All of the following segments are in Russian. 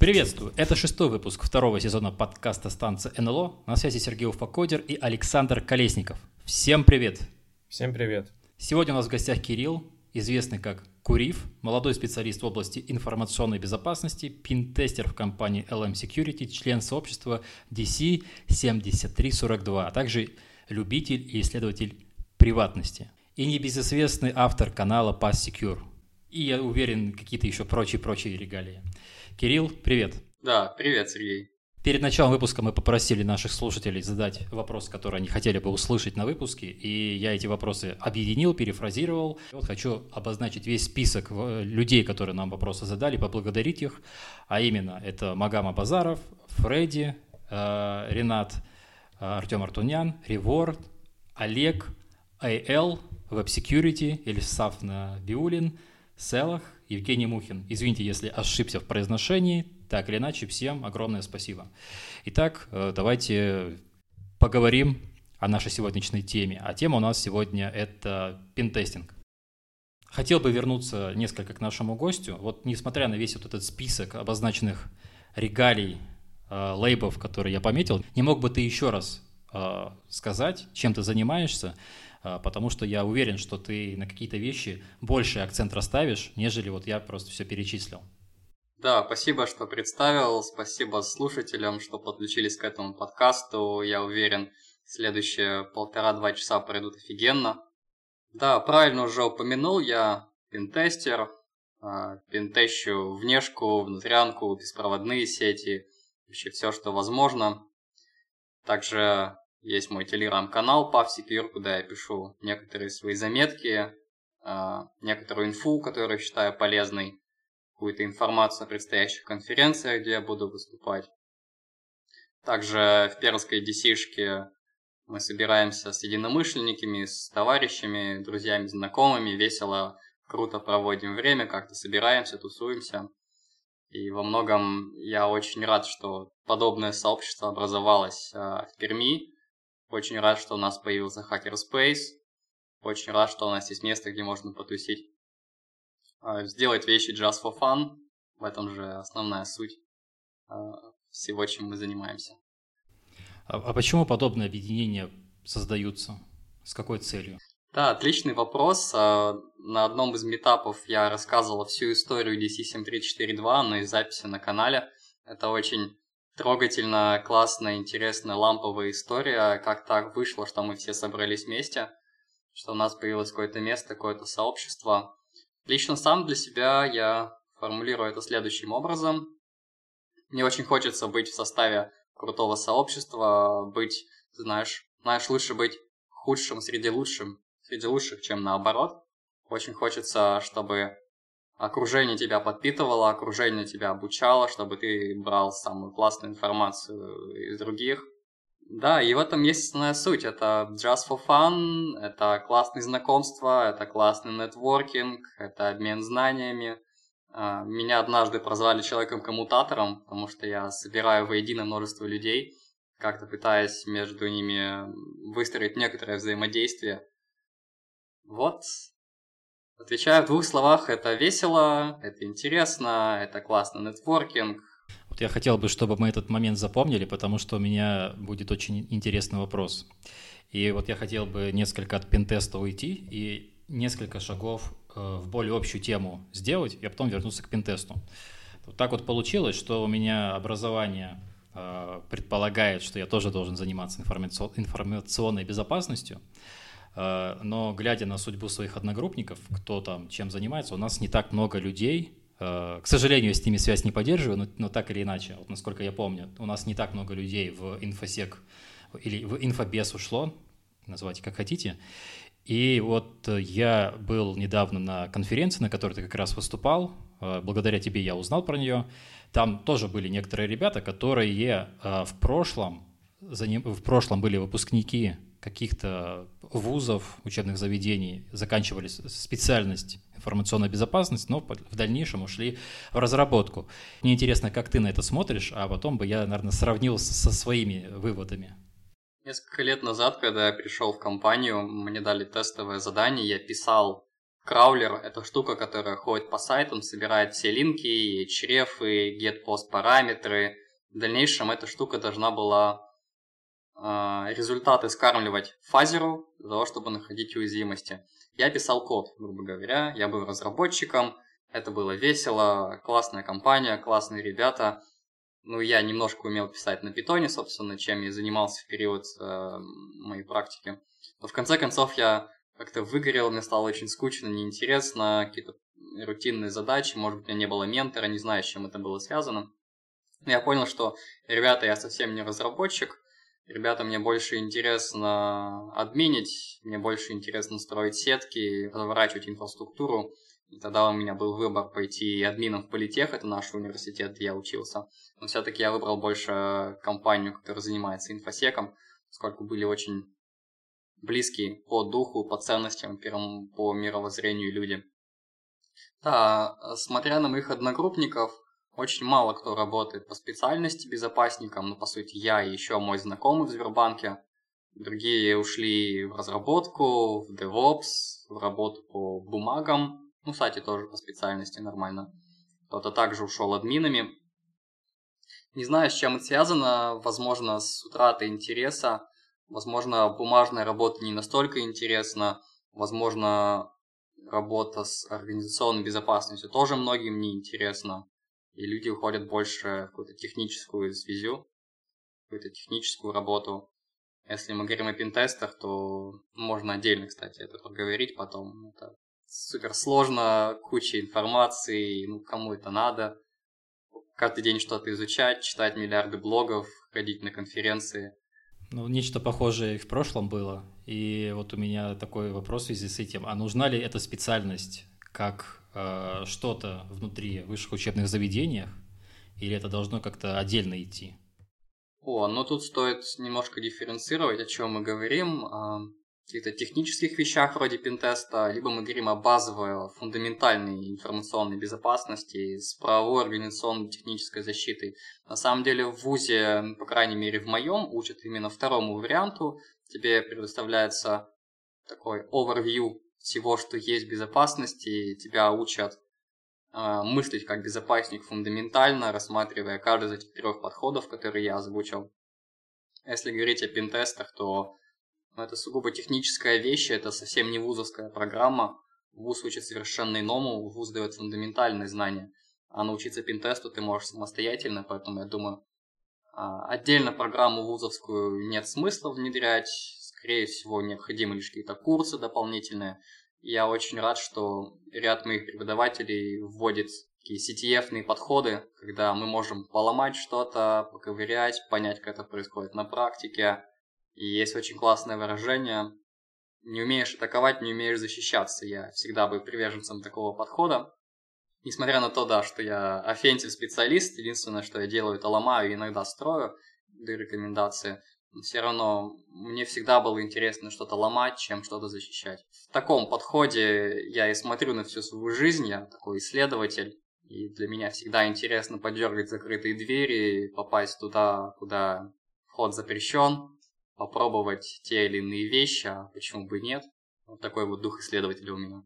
Приветствую! Это шестой выпуск второго сезона подкаста станции НЛО. На связи Сергей Уфакодер и Александр Колесников. Всем привет! Всем привет! Сегодня у нас в гостях Кирилл, известный как Курив, молодой специалист в области информационной безопасности, пин-тестер в компании LM Security, член сообщества DC 7342, а также любитель и исследователь приватности. И небезызвестный автор канала Pass Secure. И я уверен, какие-то еще прочие-прочие регалии. Кирилл, привет. Да, привет, Сергей. Перед началом выпуска мы попросили наших слушателей задать вопрос, который они хотели бы услышать на выпуске, и я эти вопросы объединил, перефразировал. Вот хочу обозначить весь список э, людей, которые нам вопросы задали, поблагодарить их, а именно это Магама Базаров, Фредди, э, Ренат, э, Артем Артунян, Реворд, Олег, AL, Web Security, Ильсаф Биулин, Селах, Евгений Мухин. Извините, если ошибся в произношении. Так или иначе, всем огромное спасибо. Итак, э, давайте поговорим о нашей сегодняшней теме. А тема у нас сегодня – это пинтестинг. Хотел бы вернуться несколько к нашему гостю. Вот несмотря на весь вот этот список обозначенных регалий, э, лейбов, которые я пометил, не мог бы ты еще раз э, сказать, чем ты занимаешься, потому что я уверен, что ты на какие-то вещи больше акцент расставишь, нежели вот я просто все перечислил. Да, спасибо, что представил, спасибо слушателям, что подключились к этому подкасту. Я уверен, следующие полтора-два часа пройдут офигенно. Да, правильно уже упомянул, я пинтестер, а, пинтещу внешку, внутрянку, беспроводные сети, вообще все, что возможно. Также есть мой телеграм-канал PavSecure, куда я пишу некоторые свои заметки, а, некоторую инфу, которую считаю полезной, какую-то информацию о предстоящих конференциях, где я буду выступать. Также в Пермской DC-шке мы собираемся с единомышленниками, с товарищами, друзьями, знакомыми, весело, круто проводим время, как-то собираемся, тусуемся. И во многом я очень рад, что подобное сообщество образовалось а, в Перми, очень рад, что у нас появился Hackerspace. Очень рад, что у нас есть место, где можно потусить. А, сделать вещи just for fun. В этом же основная суть а, всего, чем мы занимаемся. А, а почему подобные объединения создаются? С какой целью? Да, отличный вопрос. На одном из метапов я рассказывал всю историю DC7342, но и записи на канале. Это очень трогательно, классная, интересная, ламповая история, как так вышло, что мы все собрались вместе, что у нас появилось какое-то место, какое-то сообщество. Лично сам для себя я формулирую это следующим образом. Мне очень хочется быть в составе крутого сообщества, быть, знаешь, знаешь, лучше быть худшим среди лучшим, среди лучших, чем наоборот. Очень хочется, чтобы окружение тебя подпитывало, окружение тебя обучало, чтобы ты брал самую классную информацию из других. Да, и в этом есть основная суть. Это just for fun, это классные знакомства, это классный нетворкинг, это обмен знаниями. А, меня однажды прозвали человеком-коммутатором, потому что я собираю воедино множество людей, как-то пытаясь между ними выстроить некоторое взаимодействие. Вот, Отвечаю в двух словах, это весело, это интересно, это классно нетворкинг. Я хотел бы, чтобы мы этот момент запомнили, потому что у меня будет очень интересный вопрос. И вот я хотел бы несколько от пентеста уйти и несколько шагов э, в более общую тему сделать, и потом вернуться к пентесту. Вот так вот получилось, что у меня образование э, предполагает, что я тоже должен заниматься информационной безопасностью. Э, но глядя на судьбу своих одногруппников, кто там чем занимается, у нас не так много людей. Э, к сожалению, с ними связь не поддерживаю, но, но так или иначе, вот насколько я помню, у нас не так много людей в инфосек или в инфобес ушло, называйте как хотите. И вот я был недавно на конференции, на которой ты как раз выступал. Э, благодаря тебе я узнал про нее. Там тоже были некоторые ребята, которые в прошлом, в прошлом были выпускники каких-то вузов, учебных заведений заканчивали специальность информационная безопасность, но в дальнейшем ушли в разработку. Мне интересно, как ты на это смотришь, а потом бы я, наверное, сравнил со своими выводами. Несколько лет назад, когда я пришел в компанию, мне дали тестовое задание, я писал краулер. Это штука, которая ходит по сайтам, собирает все линки, href, get-post параметры. В дальнейшем эта штука должна была результаты скармливать фазеру для того, чтобы находить уязвимости. Я писал код, грубо говоря, я был разработчиком, это было весело, классная компания, классные ребята. Ну, я немножко умел писать на питоне, собственно, чем я занимался в период э, моей практики. Но в конце концов я как-то выгорел, мне стало очень скучно, неинтересно, какие-то рутинные задачи, может быть, у меня не было ментора, не знаю, с чем это было связано. Я понял, что, ребята, я совсем не разработчик, ребята, мне больше интересно админить, мне больше интересно строить сетки, разворачивать инфраструктуру. И тогда у меня был выбор пойти админом в политех, это наш университет, где я учился. Но все-таки я выбрал больше компанию, которая занимается инфосеком, поскольку были очень близкие по духу, по ценностям, по мировоззрению люди. Да, смотря на моих одногруппников, очень мало кто работает по специальности безопасником, но по сути я и еще мой знакомый в Сбербанке. Другие ушли в разработку, в DevOps, в работу по бумагам. Ну, кстати, тоже по специальности нормально. Кто-то также ушел админами. Не знаю, с чем это связано. Возможно, с утратой интереса. Возможно, бумажная работа не настолько интересна. Возможно, работа с организационной безопасностью тоже многим не интересна и люди уходят больше в какую-то техническую связю, какую-то техническую работу. Если мы говорим о пинтестах, то можно отдельно, кстати, это поговорить потом. Это супер сложно, куча информации, ну, кому это надо. Каждый день что-то изучать, читать миллиарды блогов, ходить на конференции. Ну, нечто похожее в прошлом было. И вот у меня такой вопрос в связи с этим. А нужна ли эта специальность как э, что-то внутри высших учебных заведениях, или это должно как-то отдельно идти? О, ну тут стоит немножко дифференцировать, о чем мы говорим. О каких-то технических вещах вроде пентеста, либо мы говорим о базовой, фундаментальной информационной безопасности с правовой организационной технической защитой. На самом деле в ВУЗе, по крайней мере в моем, учат именно второму варианту. Тебе предоставляется такой overview всего, что есть безопасности, тебя учат э, мыслить как безопасник фундаментально, рассматривая каждый из этих трех подходов, которые я озвучил. Если говорить о пинтестах, то ну, это сугубо техническая вещь, это совсем не вузовская программа. Вуз учит совершенно иному, вуз дает фундаментальные знания. А научиться пинтесту ты можешь самостоятельно, поэтому я думаю, а, отдельно программу вузовскую нет смысла внедрять, скорее всего, необходимы лишь какие-то курсы дополнительные. Я очень рад, что ряд моих преподавателей вводит такие CTF-ные подходы, когда мы можем поломать что-то, поковырять, понять, как это происходит на практике. И есть очень классное выражение «не умеешь атаковать, не умеешь защищаться». Я всегда был приверженцем такого подхода. Несмотря на то, да, что я offensive специалист, единственное, что я делаю, это ломаю и иногда строю, даю рекомендации все равно мне всегда было интересно что-то ломать, чем что-то защищать. В таком подходе я и смотрю на всю свою жизнь, я такой исследователь, и для меня всегда интересно подергать закрытые двери, попасть туда, куда вход запрещен, попробовать те или иные вещи, а почему бы нет. Вот такой вот дух исследователя у меня.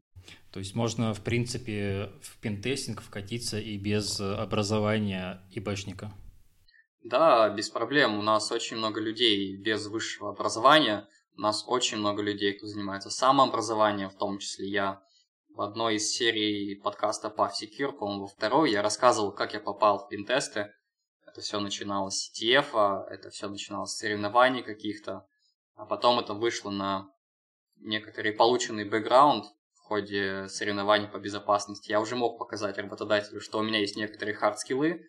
То есть можно, в принципе, в пентестинг вкатиться и без образования ИБшника? Да, без проблем. У нас очень много людей без высшего образования. У нас очень много людей, кто занимается самообразованием, в том числе я. В одной из серий подкаста Puff Secure, по-моему, во второй, я рассказывал, как я попал в пинтесты. Это все начиналось с TF, это все начиналось с соревнований каких-то. А потом это вышло на некоторый полученный бэкграунд в ходе соревнований по безопасности. Я уже мог показать работодателю, что у меня есть некоторые хард-скиллы,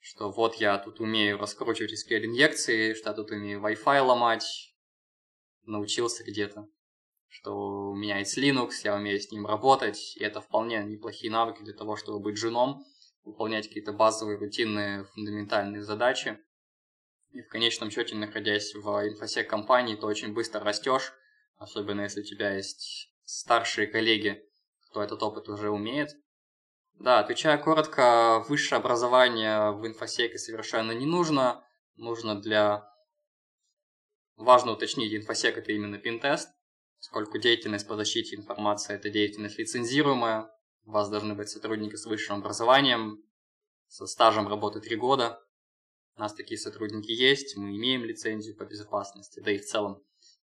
что вот я тут умею раскручивать SQL-инъекции, что я тут умею Wi-Fi ломать, научился где-то, что у меня есть Linux, я умею с ним работать, и это вполне неплохие навыки для того, чтобы быть женом, выполнять какие-то базовые, рутинные, фундаментальные задачи. И в конечном счете, находясь в инфосек компании, ты очень быстро растешь, особенно если у тебя есть старшие коллеги, кто этот опыт уже умеет. Да, отвечая коротко, высшее образование в инфосеке совершенно не нужно. Нужно для... Важно уточнить, инфосек это именно пинтест, поскольку деятельность по защите информации это деятельность лицензируемая. У вас должны быть сотрудники с высшим образованием, со стажем работы 3 года. У нас такие сотрудники есть, мы имеем лицензию по безопасности, да и в целом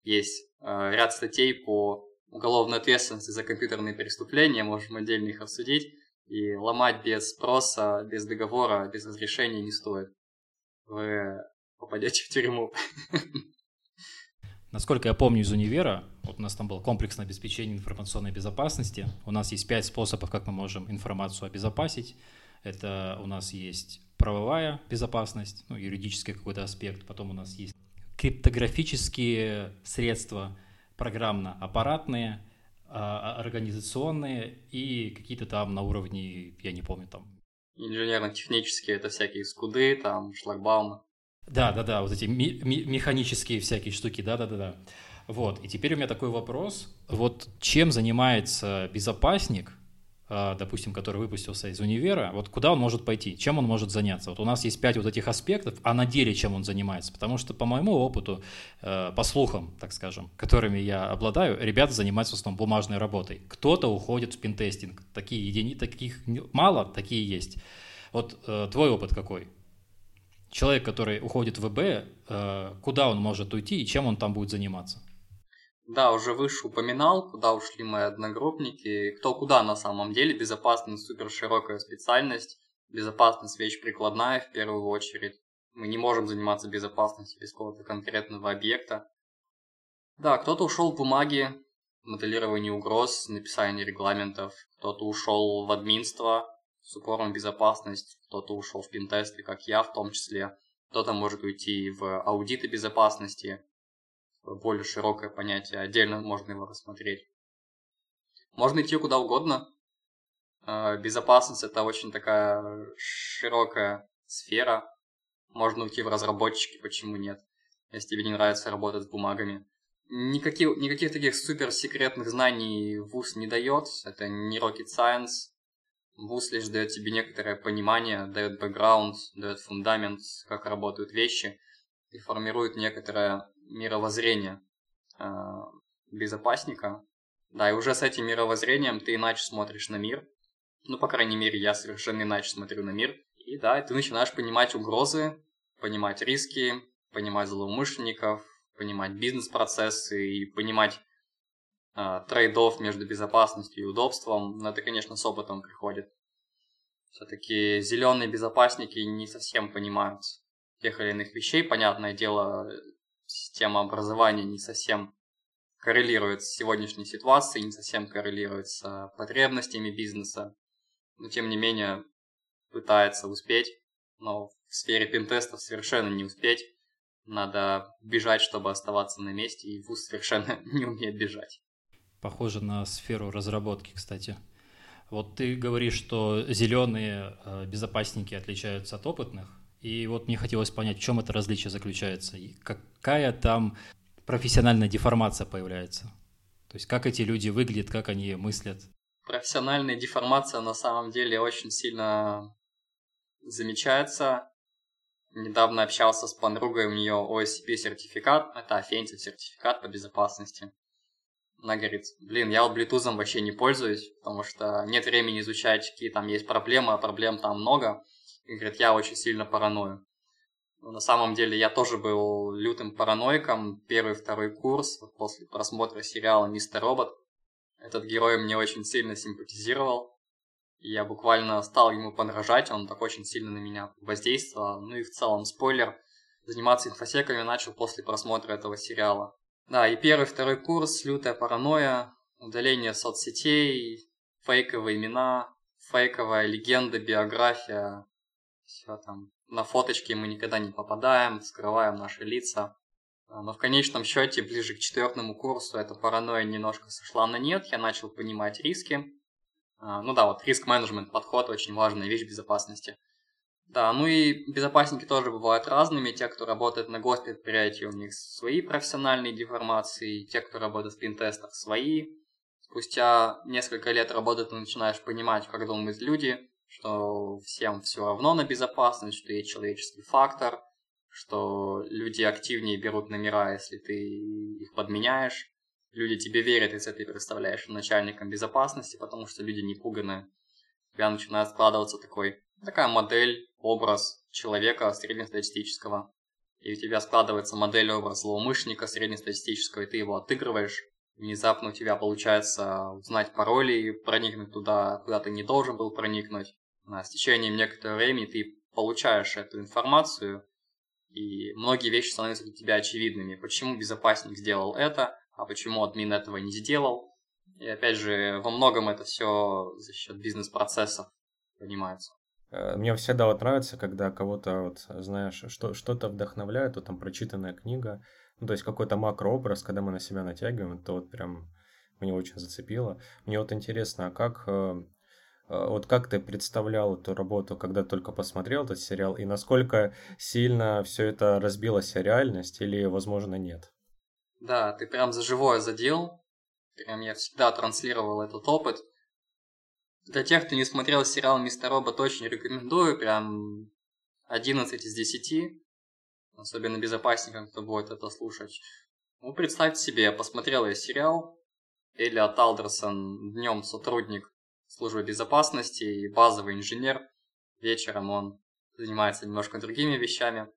есть э, ряд статей по уголовной ответственности за компьютерные преступления, можем отдельно их обсудить. И ломать без спроса, без договора, без разрешения не стоит. Вы попадете в тюрьму. Насколько я помню из универа, вот у нас там было комплексное обеспечение информационной безопасности. У нас есть пять способов, как мы можем информацию обезопасить. Это у нас есть правовая безопасность, ну, юридический какой-то аспект. Потом у нас есть криптографические средства, программно-аппаратные, организационные и какие-то там на уровне, я не помню, там. Инженерно-технические, это всякие скуды, там, шлагбаумы. Да, да, да, вот эти механические всякие штуки, да, да, да, да. Вот, и теперь у меня такой вопрос. Вот чем занимается безопасник, а, допустим, который выпустился из универа, вот куда он может пойти, чем он может заняться? Вот у нас есть пять вот этих аспектов, а на деле чем он занимается? Потому что по моему опыту, э, по слухам, так скажем, которыми я обладаю, ребята занимаются в основном бумажной работой. Кто-то уходит в пинтестинг. Такие единицы, таких мало, такие есть. Вот э, твой опыт какой? Человек, который уходит в ВБ, э, куда он может уйти и чем он там будет заниматься? Да, уже выше упоминал, куда ушли мои одногруппники, кто куда на самом деле, безопасность супер широкая специальность, безопасность вещь прикладная в первую очередь. Мы не можем заниматься безопасностью без какого-то конкретного объекта. Да, кто-то ушел в бумаги, моделирование угроз, написание регламентов, кто-то ушел в админство с упором безопасность, кто-то ушел в пинтесты, как я в том числе, кто-то может уйти в аудиты безопасности, более широкое понятие, отдельно можно его рассмотреть. Можно идти куда угодно. А, безопасность это очень такая широкая сфера. Можно уйти в разработчики, почему нет, если тебе не нравится работать с бумагами. Никаких, никаких таких суперсекретных знаний ВУЗ не дает, это не rocket science. ВУЗ лишь дает тебе некоторое понимание, дает бэкграунд, дает фундамент, как работают вещи и формирует некоторое мировоззрение э, безопасника. Да, и уже с этим мировоззрением ты иначе смотришь на мир. Ну, по крайней мере, я совершенно иначе смотрю на мир. И да, ты начинаешь понимать угрозы, понимать риски, понимать злоумышленников, понимать бизнес-процессы и понимать э, трейдов между безопасностью и удобством. Но это, конечно, с опытом приходит. Все-таки зеленые безопасники не совсем понимают тех или иных вещей. Понятное дело, система образования не совсем коррелирует с сегодняшней ситуацией, не совсем коррелирует с потребностями бизнеса, но тем не менее пытается успеть, но в сфере пинтестов совершенно не успеть. Надо бежать, чтобы оставаться на месте, и ВУЗ совершенно не умеет бежать. Похоже на сферу разработки, кстати. Вот ты говоришь, что зеленые э, безопасники отличаются от опытных. И вот мне хотелось понять, в чем это различие заключается, и какая там профессиональная деформация появляется. То есть как эти люди выглядят, как они мыслят. Профессиональная деформация на самом деле очень сильно замечается. Недавно общался с подругой, у нее OSCP сертификат, это offensive сертификат по безопасности. Она говорит, блин, я вот Bluetooth вообще не пользуюсь, потому что нет времени изучать, какие там есть проблемы, а проблем там много и говорит, я очень сильно параною. Но на самом деле я тоже был лютым параноиком. Первый, второй курс, после просмотра сериала «Мистер Робот», этот герой мне очень сильно симпатизировал. Я буквально стал ему подражать, он так очень сильно на меня воздействовал. Ну и в целом, спойлер, заниматься инфосеками начал после просмотра этого сериала. Да, и первый, второй курс, лютая паранойя, удаление соцсетей, фейковые имена, фейковая легенда, биография, все там. На фоточки мы никогда не попадаем, скрываем наши лица. А, но в конечном счете, ближе к четвертому курсу, эта паранойя немножко сошла на нет, я начал понимать риски. А, ну да, вот риск-менеджмент, подход, очень важная вещь безопасности. Да, ну и безопасники тоже бывают разными. Те, кто работает на госпредприятии, у них свои профессиональные деформации. Те, кто работает в пинтестах, свои. Спустя несколько лет работы ты начинаешь понимать, как думают люди, что всем все равно на безопасность, что есть человеческий фактор, что люди активнее берут номера, если ты их подменяешь. Люди тебе верят, если ты представляешь начальником безопасности, потому что люди не пуганы. У тебя начинает складываться такой, такая модель образ человека среднестатистического, и у тебя складывается модель образ злоумышленника среднестатистического, и ты его отыгрываешь, внезапно у тебя получается узнать пароли, проникнуть туда, куда ты не должен был проникнуть. А с течением некоторого времени ты получаешь эту информацию, и многие вещи становятся для тебя очевидными. Почему безопасник сделал это, а почему админ этого не сделал. И опять же, во многом это все за счет бизнес-процессов понимается. Э, мне всегда вот нравится, когда кого-то, вот, знаешь, что, что-то вдохновляет, вот там прочитанная книга, ну, то есть какой-то макрообраз, когда мы на себя натягиваем, это вот прям мне очень зацепило. Мне вот интересно, а как, э, вот как ты представлял эту работу, когда только посмотрел этот сериал, и насколько сильно все это разбилось о реальность или, возможно, нет? Да, ты прям за живое задел. Прям я всегда транслировал этот опыт. Для тех, кто не смотрел сериал «Мистер Робот», очень рекомендую. Прям 11 из 10. Особенно безопасникам, кто будет это слушать. Ну, представьте себе, посмотрел я сериал. Элиот Алдерсон днем сотрудник службы безопасности и базовый инженер. Вечером он занимается немножко другими вещами.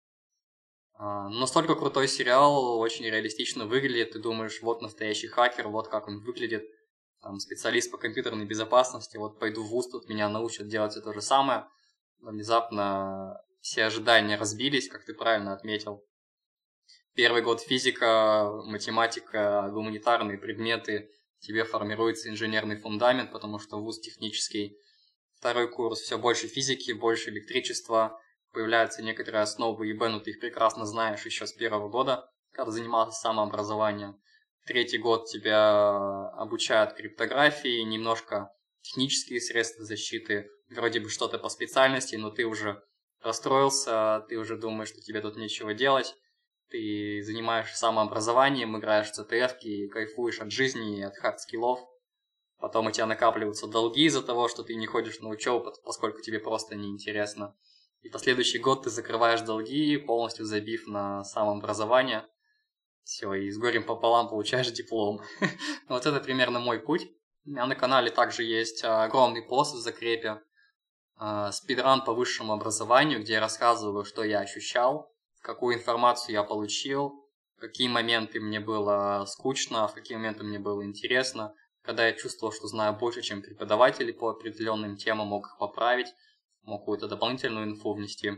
А, настолько крутой сериал, очень реалистично выглядит. Ты думаешь, вот настоящий хакер, вот как он выглядит там, специалист по компьютерной безопасности, вот пойду в ВУЗ, тут меня научат делать все то же самое. Но внезапно все ожидания разбились, как ты правильно отметил. Первый год физика, математика, гуманитарные предметы, тебе формируется инженерный фундамент, потому что вуз технический. Второй курс все больше физики, больше электричества, появляются некоторые основы ИБ, но ты их прекрасно знаешь еще с первого года, когда занимался самообразованием. Третий год тебя обучают криптографии, немножко технические средства защиты, вроде бы что-то по специальности, но ты уже расстроился, ты уже думаешь, что тебе тут нечего делать, ты занимаешься самообразованием, играешь в и кайфуешь от жизни и от хард-скиллов. Потом у тебя накапливаются долги из-за того, что ты не ходишь на учебу, поскольку тебе просто неинтересно. И последующий год ты закрываешь долги, полностью забив на самообразование. Все, и с горем пополам получаешь диплом. вот это примерно мой путь. У меня на канале также есть а, огромный пост в закрепе. А, спидран по высшему образованию, где я рассказываю, что я ощущал, какую информацию я получил, какие моменты мне было скучно, в какие моменты мне было интересно, когда я чувствовал, что знаю больше, чем преподаватели по определенным темам, мог их поправить, мог какую-то дополнительную инфу внести.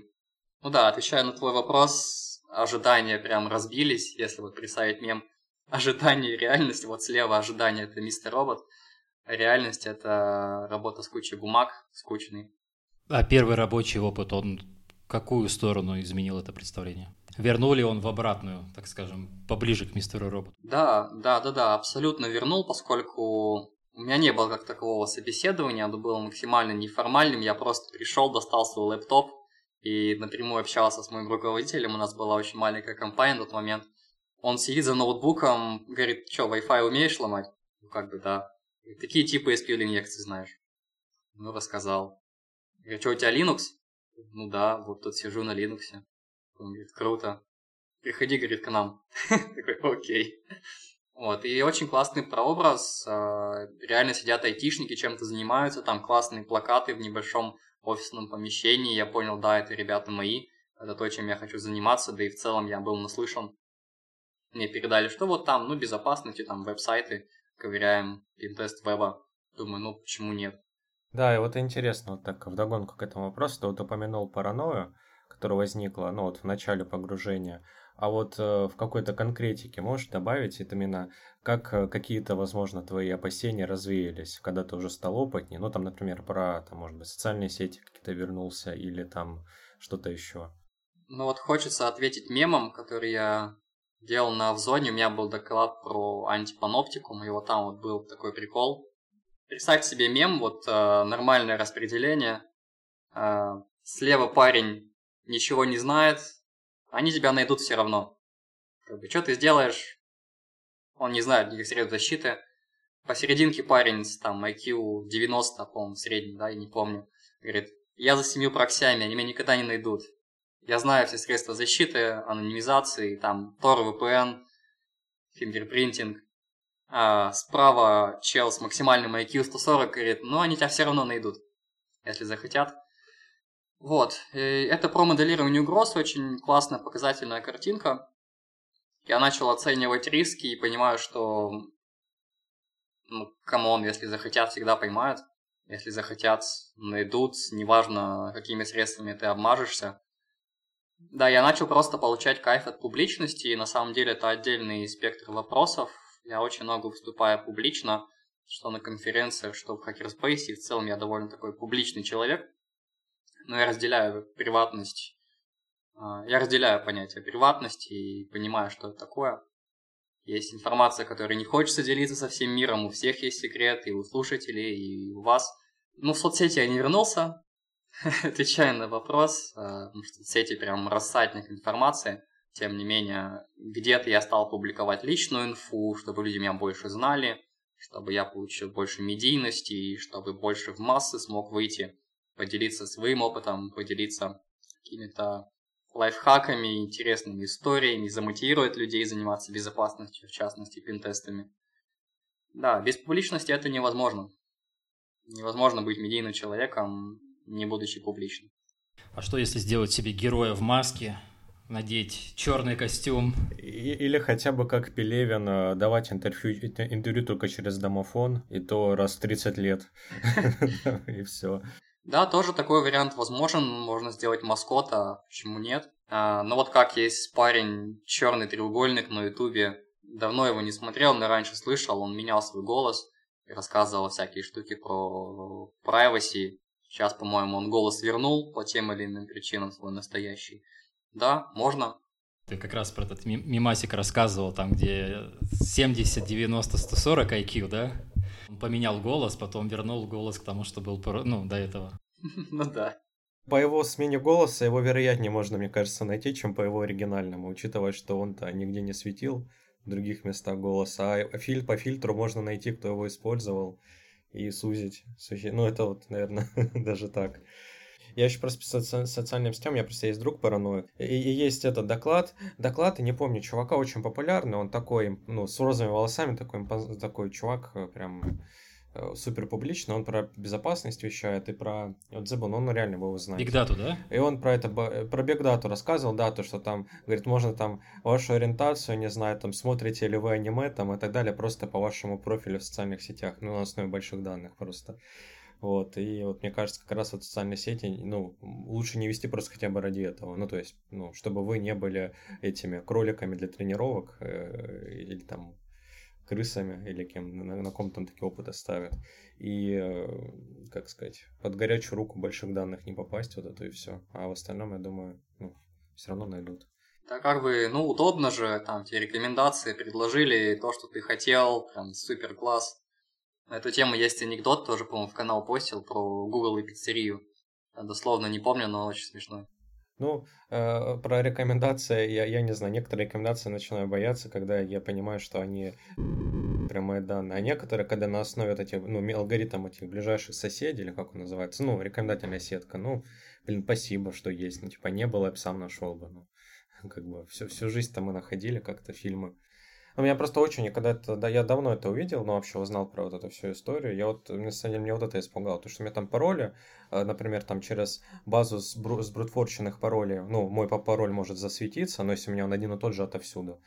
Ну да, отвечая на твой вопрос, ожидания прям разбились, если вот представить мем ожидания и реальность, вот слева ожидание это мистер робот, а реальность это работа с кучей бумаг, скучный. А первый рабочий опыт, он какую сторону изменил это представление? Вернул ли он в обратную, так скажем, поближе к мистеру роботу? Да, да, да, да, абсолютно вернул, поскольку у меня не было как такового собеседования, оно было максимально неформальным, я просто пришел, достал свой лэптоп, и напрямую общался с моим руководителем, у нас была очень маленькая компания на тот момент. Он сидит за ноутбуком, говорит, что, Wi-Fi умеешь ломать? Ну, как бы, да. Какие типы SQL-инъекций знаешь? Ну, рассказал. Говорит, что, у тебя Linux? Ну да, вот тут сижу на Linux. Он говорит, круто. Приходи, говорит, к нам. Такой, окей. Вот, и очень классный прообраз. А, реально сидят айтишники, чем-то занимаются, там классные плакаты в небольшом офисном помещении, я понял, да, это ребята мои, это то, чем я хочу заниматься, да и в целом я был наслышан. Мне передали, что вот там, ну, безопасности, там, веб-сайты, ковыряем, пинтест веба. Думаю, ну, почему нет? Да, и вот интересно, вот так, вдогонку к этому вопросу, ты вот упомянул паранойю, которая возникла, ну, вот в начале погружения. А вот э, в какой-то конкретике можешь добавить это именно, как э, какие-то, возможно, твои опасения развеялись, когда ты уже стал опытнее? Ну, там, например, про, там, может быть, социальные сети какие-то вернулся или там что-то еще. Ну вот хочется ответить мемом, который я делал на Авзоне. У меня был доклад про антипаноптикум, и вот там вот был такой прикол. Представьте себе мем, вот э, нормальное распределение. Э, слева парень ничего не знает, они тебя найдут все равно. Как бы, что ты сделаешь, он не знает никаких средств защиты. Посерединке парень с там IQ 90, по-моему, средний, да, я не помню. Говорит, я за семью проксями, они меня никогда не найдут. Я знаю все средства защиты, анонимизации, там, Tor VPN, фингерпринтинг. А справа чел с максимальным IQ 140 говорит, ну они тебя все равно найдут, если захотят. Вот, это про моделирование угроз, очень классная показательная картинка. Я начал оценивать риски и понимаю, что, ну, come on, если захотят, всегда поймают. Если захотят, найдут, неважно, какими средствами ты обмажешься. Да, я начал просто получать кайф от публичности, и на самом деле это отдельный спектр вопросов. Я очень много выступаю публично, что на конференциях, что в Hackerspace, и в целом я довольно такой публичный человек. Но я разделяю приватность, а, я разделяю понятие приватности и понимаю, что это такое. Есть информация, которой не хочется делиться со всем миром, у всех есть секрет, и у слушателей, и у вас. Ну, в соцсети я не вернулся, отвечаю на вопрос, э, потому что сети прям рассадник информации. Тем не менее, где-то я стал публиковать личную инфу, чтобы люди меня больше знали, чтобы я получил больше медийности, и чтобы больше в массы смог выйти, поделиться своим опытом, поделиться какими-то лайфхаками, интересными историями, замотивировать людей заниматься безопасностью, в частности, пинтестами. Да, без публичности это невозможно. Невозможно быть медийным человеком, не будучи публичным. А что если сделать себе героя в маске, надеть черный костюм? Или хотя бы как Пелевин э, давать интервью, интервью только через домофон, и то раз в 30 лет. И все. Да, тоже такой вариант возможен. Можно сделать маскота, почему нет? А, но вот как есть парень черный треугольник на ютубе. Давно его не смотрел, но раньше слышал. Он менял свой голос и рассказывал всякие штуки про privacy. Сейчас, по-моему, он голос вернул по тем или иным причинам свой настоящий. Да, можно. Ты как раз про этот мимасик рассказывал, там, где 70, 90, 140 IQ, да? Он поменял голос, потом вернул голос к тому, что был, ну, до этого. Ну да. По его смене голоса его вероятнее можно, мне кажется, найти, чем по его оригинальному, учитывая, что он-то нигде не светил в других местах голоса, а филь по фильтру можно найти, кто его использовал, и сузить. Ну, это вот, наверное, даже так. Я еще просто по соци- социальным сетям, меня просто есть друг параноик. И, и есть этот доклад. Доклад, и не помню, чувака очень популярный. Он такой, ну, с розовыми волосами, такой, такой чувак, э, прям Э, супер публично, он про безопасность вещает и про, вот забыл, но он реально его знает. Бигдату, да? И он про это, про бигдату рассказывал, да, то, что там, говорит, можно там вашу ориентацию, не знаю, там, смотрите ли вы аниме, там, и так далее, просто по вашему профилю в социальных сетях, ну, на основе больших данных просто. Вот, и вот мне кажется, как раз вот социальные сети, ну, лучше не вести просто хотя бы ради этого. Ну, то есть, ну, чтобы вы не были этими кроликами для тренировок э, или там крысами или кем, на, на ком там такие опыты ставят. И, э, как сказать, под горячую руку больших данных не попасть, вот это и все. А в остальном, я думаю, ну, все равно найдут. Да как бы, ну, удобно же, там тебе рекомендации предложили, то, что ты хотел, прям супер класс. На эту тему есть анекдот, тоже, по-моему, в канал постил про Google и пиццерию. Дословно не помню, но очень смешной. Ну, э, про рекомендации, я, я не знаю, некоторые рекомендации начинаю бояться, когда я понимаю, что они прямые данные, а некоторые, когда на основе этих, ну, алгоритм этих ближайших соседей, или как он называется, ну, рекомендательная сетка, ну, блин, спасибо, что есть, ну, типа, не было, я бы сам нашел бы, ну, как бы, всю, всю жизнь-то мы находили как-то фильмы, у меня просто очень, когда это, да, я давно это увидел, но вообще узнал про вот эту всю историю. Я вот, на самом деле, мне вот это испугало, то, что у меня там пароли, э, например, там через базу с, бру, с брутфорченных паролей, ну, мой пароль может засветиться, но если у меня он один и тот же отовсюду.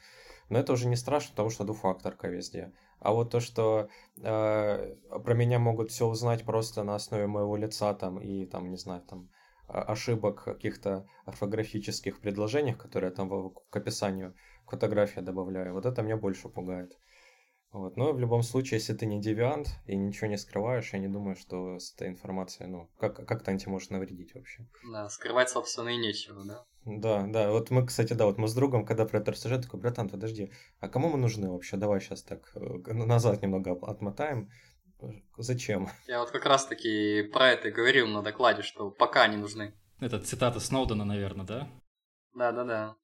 Но это уже не страшно, потому что двухфакторка везде. А вот то, что э, про меня могут все узнать просто на основе моего лица там и там, не знаю, там ошибок каких-то орфографических предложениях, которые там в, к описанию фотография добавляю. Вот это меня больше пугает. Вот. Но в любом случае, если ты не девиант и ничего не скрываешь, я не думаю, что с этой информацией, ну, как, как-то тебе может навредить вообще. Да, скрывать, собственно, и нечего, да? Да, да. Вот мы, кстати, да, вот мы с другом, когда про это рассуждали, такой, братан, подожди, а кому мы нужны вообще? Давай сейчас так э, назад немного отмотаем. Зачем? Я вот как раз-таки про это говорил на докладе, что пока не нужны. Это цитата Сноудена, наверное, да? Да-да-да.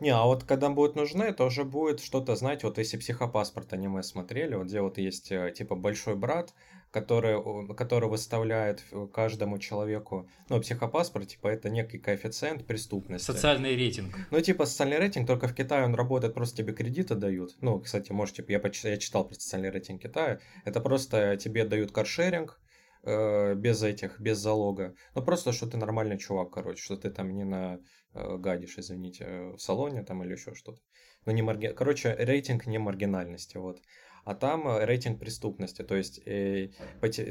Не, а вот когда будет нужны, это уже будет что-то, знаете, вот если психопаспорт аниме смотрели, вот где вот есть э, типа большой брат, который, который выставляет каждому человеку, ну, психопаспорт, типа, это некий коэффициент преступности. Социальный рейтинг. Ну, типа, социальный рейтинг, только в Китае он работает, просто тебе кредиты дают. Ну, кстати, может, типа, я, я читал про социальный рейтинг Китая, это просто тебе дают каршеринг, э, без этих, без залога. Ну, просто, что ты нормальный чувак, короче, что ты там не на э, гадишь, извините, э, в салоне там или еще что-то. Ну, не марги... Короче, рейтинг не маргинальности, вот а там э, рейтинг преступности, то есть э,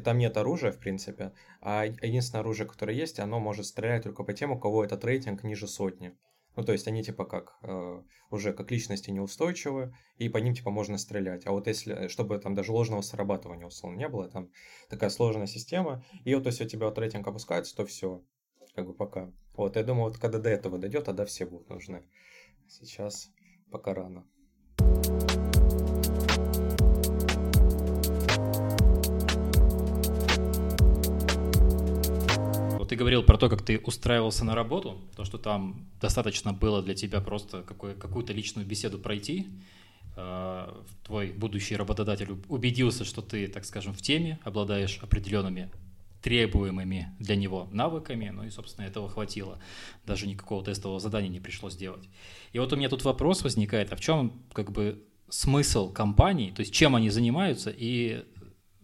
там нет оружия, в принципе, а единственное оружие, которое есть, оно может стрелять только по тем, у кого этот рейтинг ниже сотни. Ну, то есть они типа как э, уже как личности неустойчивы, и по ним типа можно стрелять. А вот если, э, чтобы там даже ложного срабатывания условно не было, там такая сложная система, и вот если у тебя вот рейтинг опускается, то все, как бы пока. Вот, я думаю, вот когда до этого дойдет, тогда все будут нужны. Сейчас пока рано. ты говорил про то, как ты устраивался на работу, то, что там достаточно было для тебя просто какую-то личную беседу пройти. Э, твой будущий работодатель убедился, что ты, так скажем, в теме, обладаешь определенными требуемыми для него навыками, ну и, собственно, этого хватило. Даже никакого тестового задания не пришлось делать. И вот у меня тут вопрос возникает, а в чем как бы смысл компании, то есть чем они занимаются и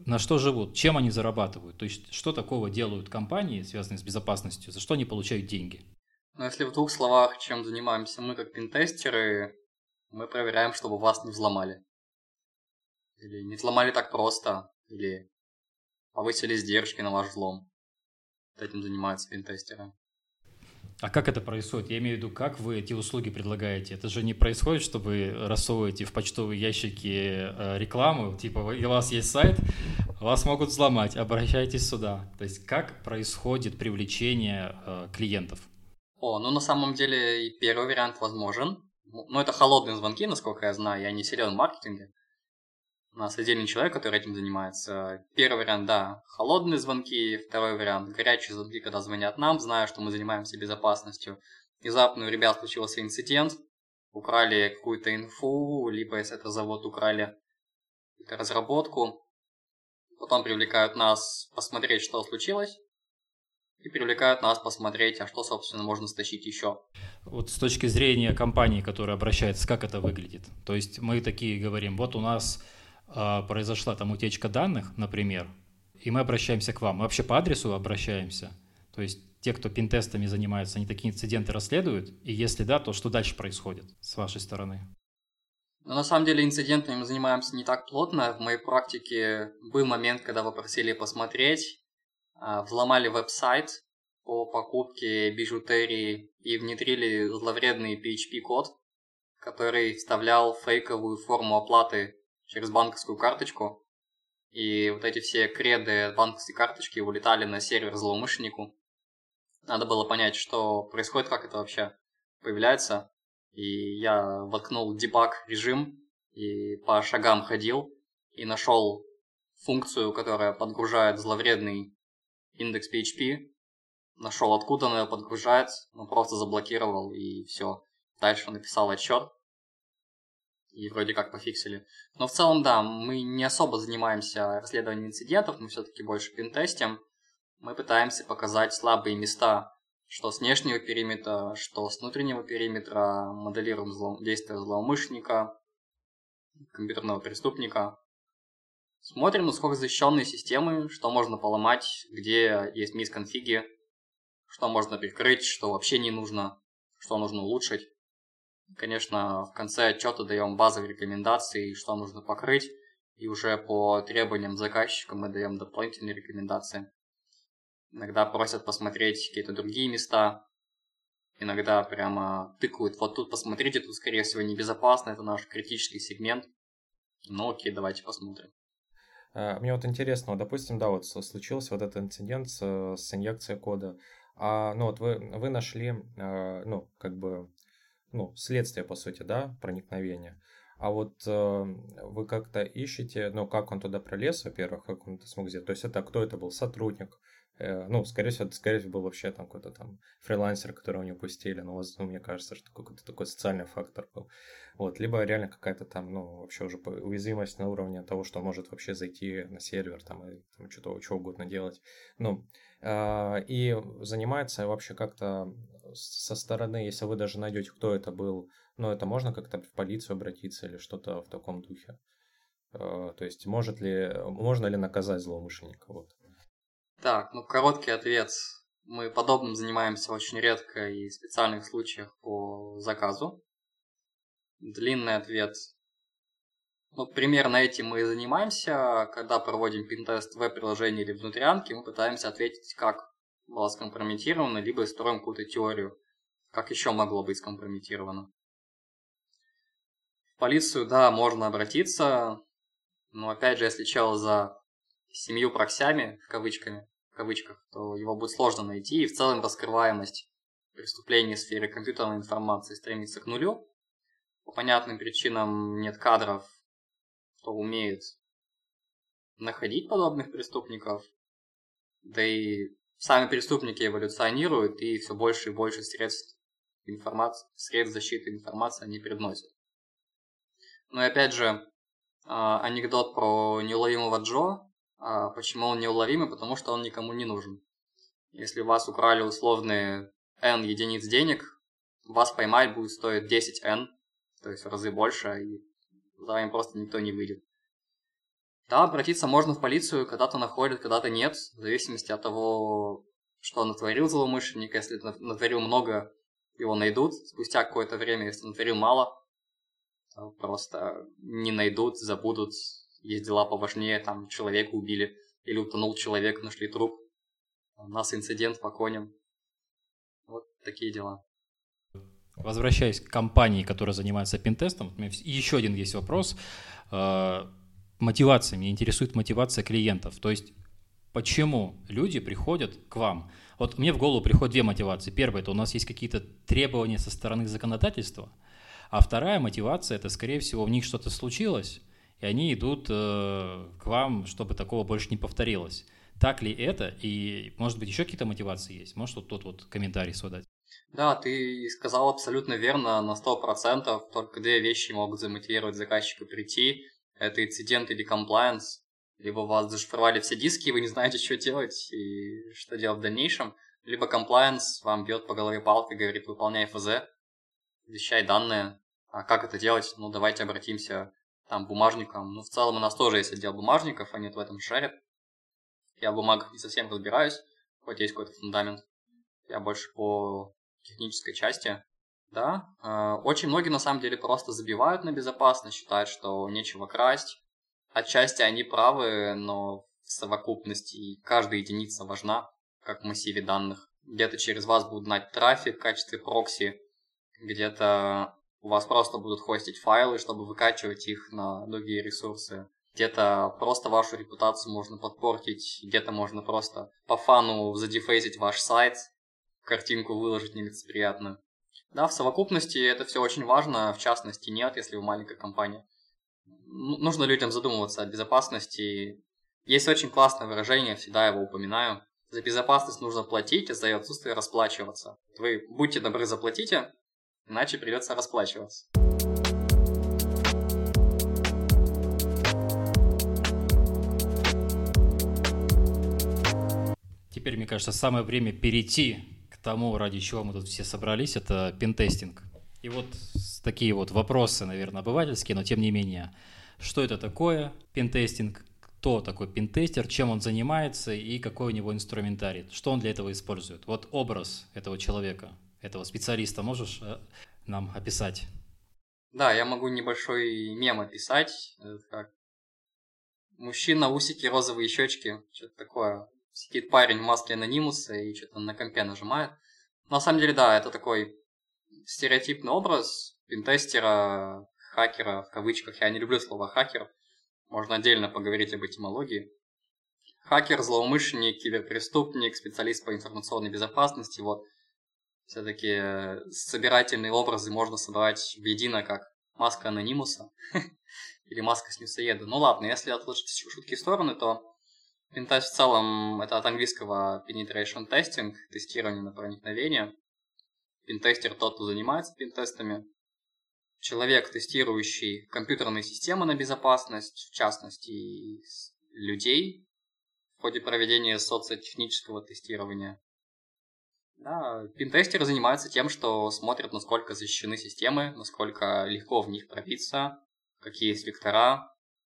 на что живут, чем они зарабатывают, то есть что такого делают компании, связанные с безопасностью, за что они получают деньги. Ну, если в двух словах, чем занимаемся мы как пинтестеры, мы проверяем, чтобы вас не взломали. Или не взломали так просто, или повысили издержки на ваш взлом. Вот этим занимаются пинтестеры. А как это происходит? Я имею в виду, как вы эти услуги предлагаете? Это же не происходит, что вы рассовываете в почтовые ящики э, рекламу, типа у вас есть сайт, вас могут взломать, обращайтесь сюда. То есть как происходит привлечение э, клиентов? О, ну на самом деле и первый вариант возможен. Ну это холодные звонки, насколько я знаю, я не силен в маркетинге. У нас отдельный человек, который этим занимается. Первый вариант, да, холодные звонки. Второй вариант, горячие звонки, когда звонят нам, зная, что мы занимаемся безопасностью. Внезапно у ребят случился инцидент, украли какую-то инфу, либо если это завод, украли разработку. Потом привлекают нас посмотреть, что случилось, и привлекают нас посмотреть, а что, собственно, можно стащить еще. Вот с точки зрения компании, которая обращается, как это выглядит? То есть мы такие говорим, вот у нас произошла там утечка данных, например, и мы обращаемся к вам. Мы вообще по адресу обращаемся. То есть те, кто пинтестами занимаются, они такие инциденты расследуют? И если да, то что дальше происходит с вашей стороны? Но на самом деле инцидентами мы занимаемся не так плотно. В моей практике был момент, когда вы просили посмотреть, а, взломали веб-сайт по покупке бижутерии и внедрили зловредный PHP-код, который вставлял фейковую форму оплаты через банковскую карточку. И вот эти все креды банковской карточки улетали на сервер злоумышленнику. Надо было понять, что происходит, как это вообще появляется. И я воткнул дебаг режим и по шагам ходил и нашел функцию, которая подгружает зловредный индекс PHP. Нашел, откуда она подгружает, ну просто заблокировал и все. Дальше написал отчет, и вроде как пофиксили. Но в целом, да, мы не особо занимаемся расследованием инцидентов, мы все-таки больше пинтестим. Мы пытаемся показать слабые места, что с внешнего периметра, что с внутреннего периметра, моделируем зло... действия злоумышленника, компьютерного преступника. Смотрим, насколько защищенные системы, что можно поломать, где есть мисконфиги, что можно прикрыть, что вообще не нужно, что нужно улучшить. Конечно, в конце отчета даем базовые рекомендации, что нужно покрыть, и уже по требованиям заказчика мы даем дополнительные рекомендации. Иногда просят посмотреть какие-то другие места, иногда прямо тыкают, вот тут посмотрите, тут скорее всего небезопасно, это наш критический сегмент. Ну окей, давайте посмотрим. А, мне вот интересно, вот, допустим, да, вот случился вот этот инцидент с, с инъекцией кода. А, ну вот вы, вы нашли, а, ну, как бы ну, следствие, по сути, да, проникновения. А вот э, вы как-то ищете, ну, как он туда пролез, во-первых, как он это смог сделать. То есть это кто это был, сотрудник, Э, ну, скорее всего, это, скорее всего, был вообще там какой-то там фрилансер, которого не упустили, но ну, мне кажется, что какой-то такой социальный фактор был. Вот, либо реально какая-то там, ну, вообще уже уязвимость на уровне того, что может вообще зайти на сервер там и там что-то, что угодно делать. Ну, э, и занимается вообще как-то со стороны, если вы даже найдете, кто это был, ну, это можно как-то в полицию обратиться или что-то в таком духе. Э, то есть, может ли, можно ли наказать злоумышленника, вот. Так, ну короткий ответ. Мы подобным занимаемся очень редко и в специальных случаях по заказу. Длинный ответ. Ну, примерно этим мы и занимаемся. Когда проводим пинтест веб-приложения или внутрянки, мы пытаемся ответить, как было скомпрометировано, либо строим какую-то теорию, как еще могло быть скомпрометировано. В полицию, да, можно обратиться, но опять же, если чел за семью проксями, в кавычками, в кавычках, то его будет сложно найти, и в целом раскрываемость преступлений в сфере компьютерной информации стремится к нулю. По понятным причинам нет кадров, кто умеет находить подобных преступников, да и сами преступники эволюционируют, и все больше и больше средств информации, средств защиты информации они привносят. Ну и опять же, а, анекдот про неуловимого Джо, а почему он неуловимый? Потому что он никому не нужен. Если у вас украли условные n единиц денег, вас поймать будет стоить 10n, то есть в разы больше, и за вами просто никто не выйдет. Да, обратиться можно в полицию, когда-то находят, когда-то нет, в зависимости от того, что натворил злоумышленник. Если натворил много, его найдут. Спустя какое-то время, если натворил мало, просто не найдут, забудут, есть дела поважнее, там человека убили, или утонул человек, нашли труп, у нас инцидент по коням. Вот такие дела. Возвращаясь к компании, которая занимается пентестом, еще один есть вопрос. Мотивация, меня интересует мотивация клиентов. То есть почему люди приходят к вам? Вот мне в голову приходят две мотивации. Первая – это у нас есть какие-то требования со стороны законодательства, а вторая мотивация – это, скорее всего, у них что-то случилось, и они идут э, к вам, чтобы такого больше не повторилось. Так ли это? И, может быть, еще какие-то мотивации есть? Может, вот тут вот комментарий свой дать? Да, ты сказал абсолютно верно, на 100%. Только две вещи могут замотивировать заказчика прийти. Это инцидент или комплайенс. Либо вас зашифровали все диски, и вы не знаете, что делать и что делать в дальнейшем. Либо комплайенс вам бьет по голове палкой, говорит, выполняй ФЗ, защищай данные. А как это делать? Ну, давайте обратимся там, бумажникам. Ну, в целом у нас тоже есть отдел бумажников, они в этом шарят. Я в бумагах не совсем разбираюсь, хоть есть какой-то фундамент. Я больше по технической части. Да, э, очень многие на самом деле просто забивают на безопасность, считают, что нечего красть. Отчасти они правы, но в совокупности каждая единица важна, как в массиве данных. Где-то через вас будут знать трафик в качестве прокси, где-то у вас просто будут хостить файлы, чтобы выкачивать их на другие ресурсы. Где-то просто вашу репутацию можно подпортить, где-то можно просто по фану задефейзить ваш сайт, картинку выложить нелицеприятную. Да, в совокупности это все очень важно, в частности нет, если вы маленькая компания. Нужно людям задумываться о безопасности. Есть очень классное выражение, всегда его упоминаю. За безопасность нужно платить, а за отсутствие расплачиваться. Вы будьте добры, заплатите, Иначе придется расплачиваться. Теперь, мне кажется, самое время перейти тому, ради чего мы тут все собрались, это пентестинг. И вот такие вот вопросы, наверное, обывательские, но тем не менее. Что это такое пентестинг? Кто такой пентестер? Чем он занимается и какой у него инструментарий? Что он для этого использует? Вот образ этого человека, этого специалиста можешь э, нам описать? Да, я могу небольшой мем описать, как мужчина, усики, розовые щечки, что-то такое. Сидит парень в маске анонимуса и что-то на компе нажимает. На самом деле, да, это такой стереотипный образ пентестера, хакера, в кавычках. Я не люблю слово хакер. Можно отдельно поговорить об этимологии. Хакер, злоумышленник, киберпреступник, специалист по информационной безопасности. Вот все-таки э, собирательные образы можно собрать воедино, как маска анонимуса или маска снюсоеда. Ну ладно, если отложить шутки в сторону, то Пентест в целом это от английского penetration testing, тестирование на проникновение. Пентестер тот, кто занимается пентестами. Человек, тестирующий компьютерные системы на безопасность, в частности, людей в ходе проведения социотехнического тестирования. Да, пентестеры занимаются тем, что смотрят, насколько защищены системы, насколько легко в них пробиться, какие есть вектора,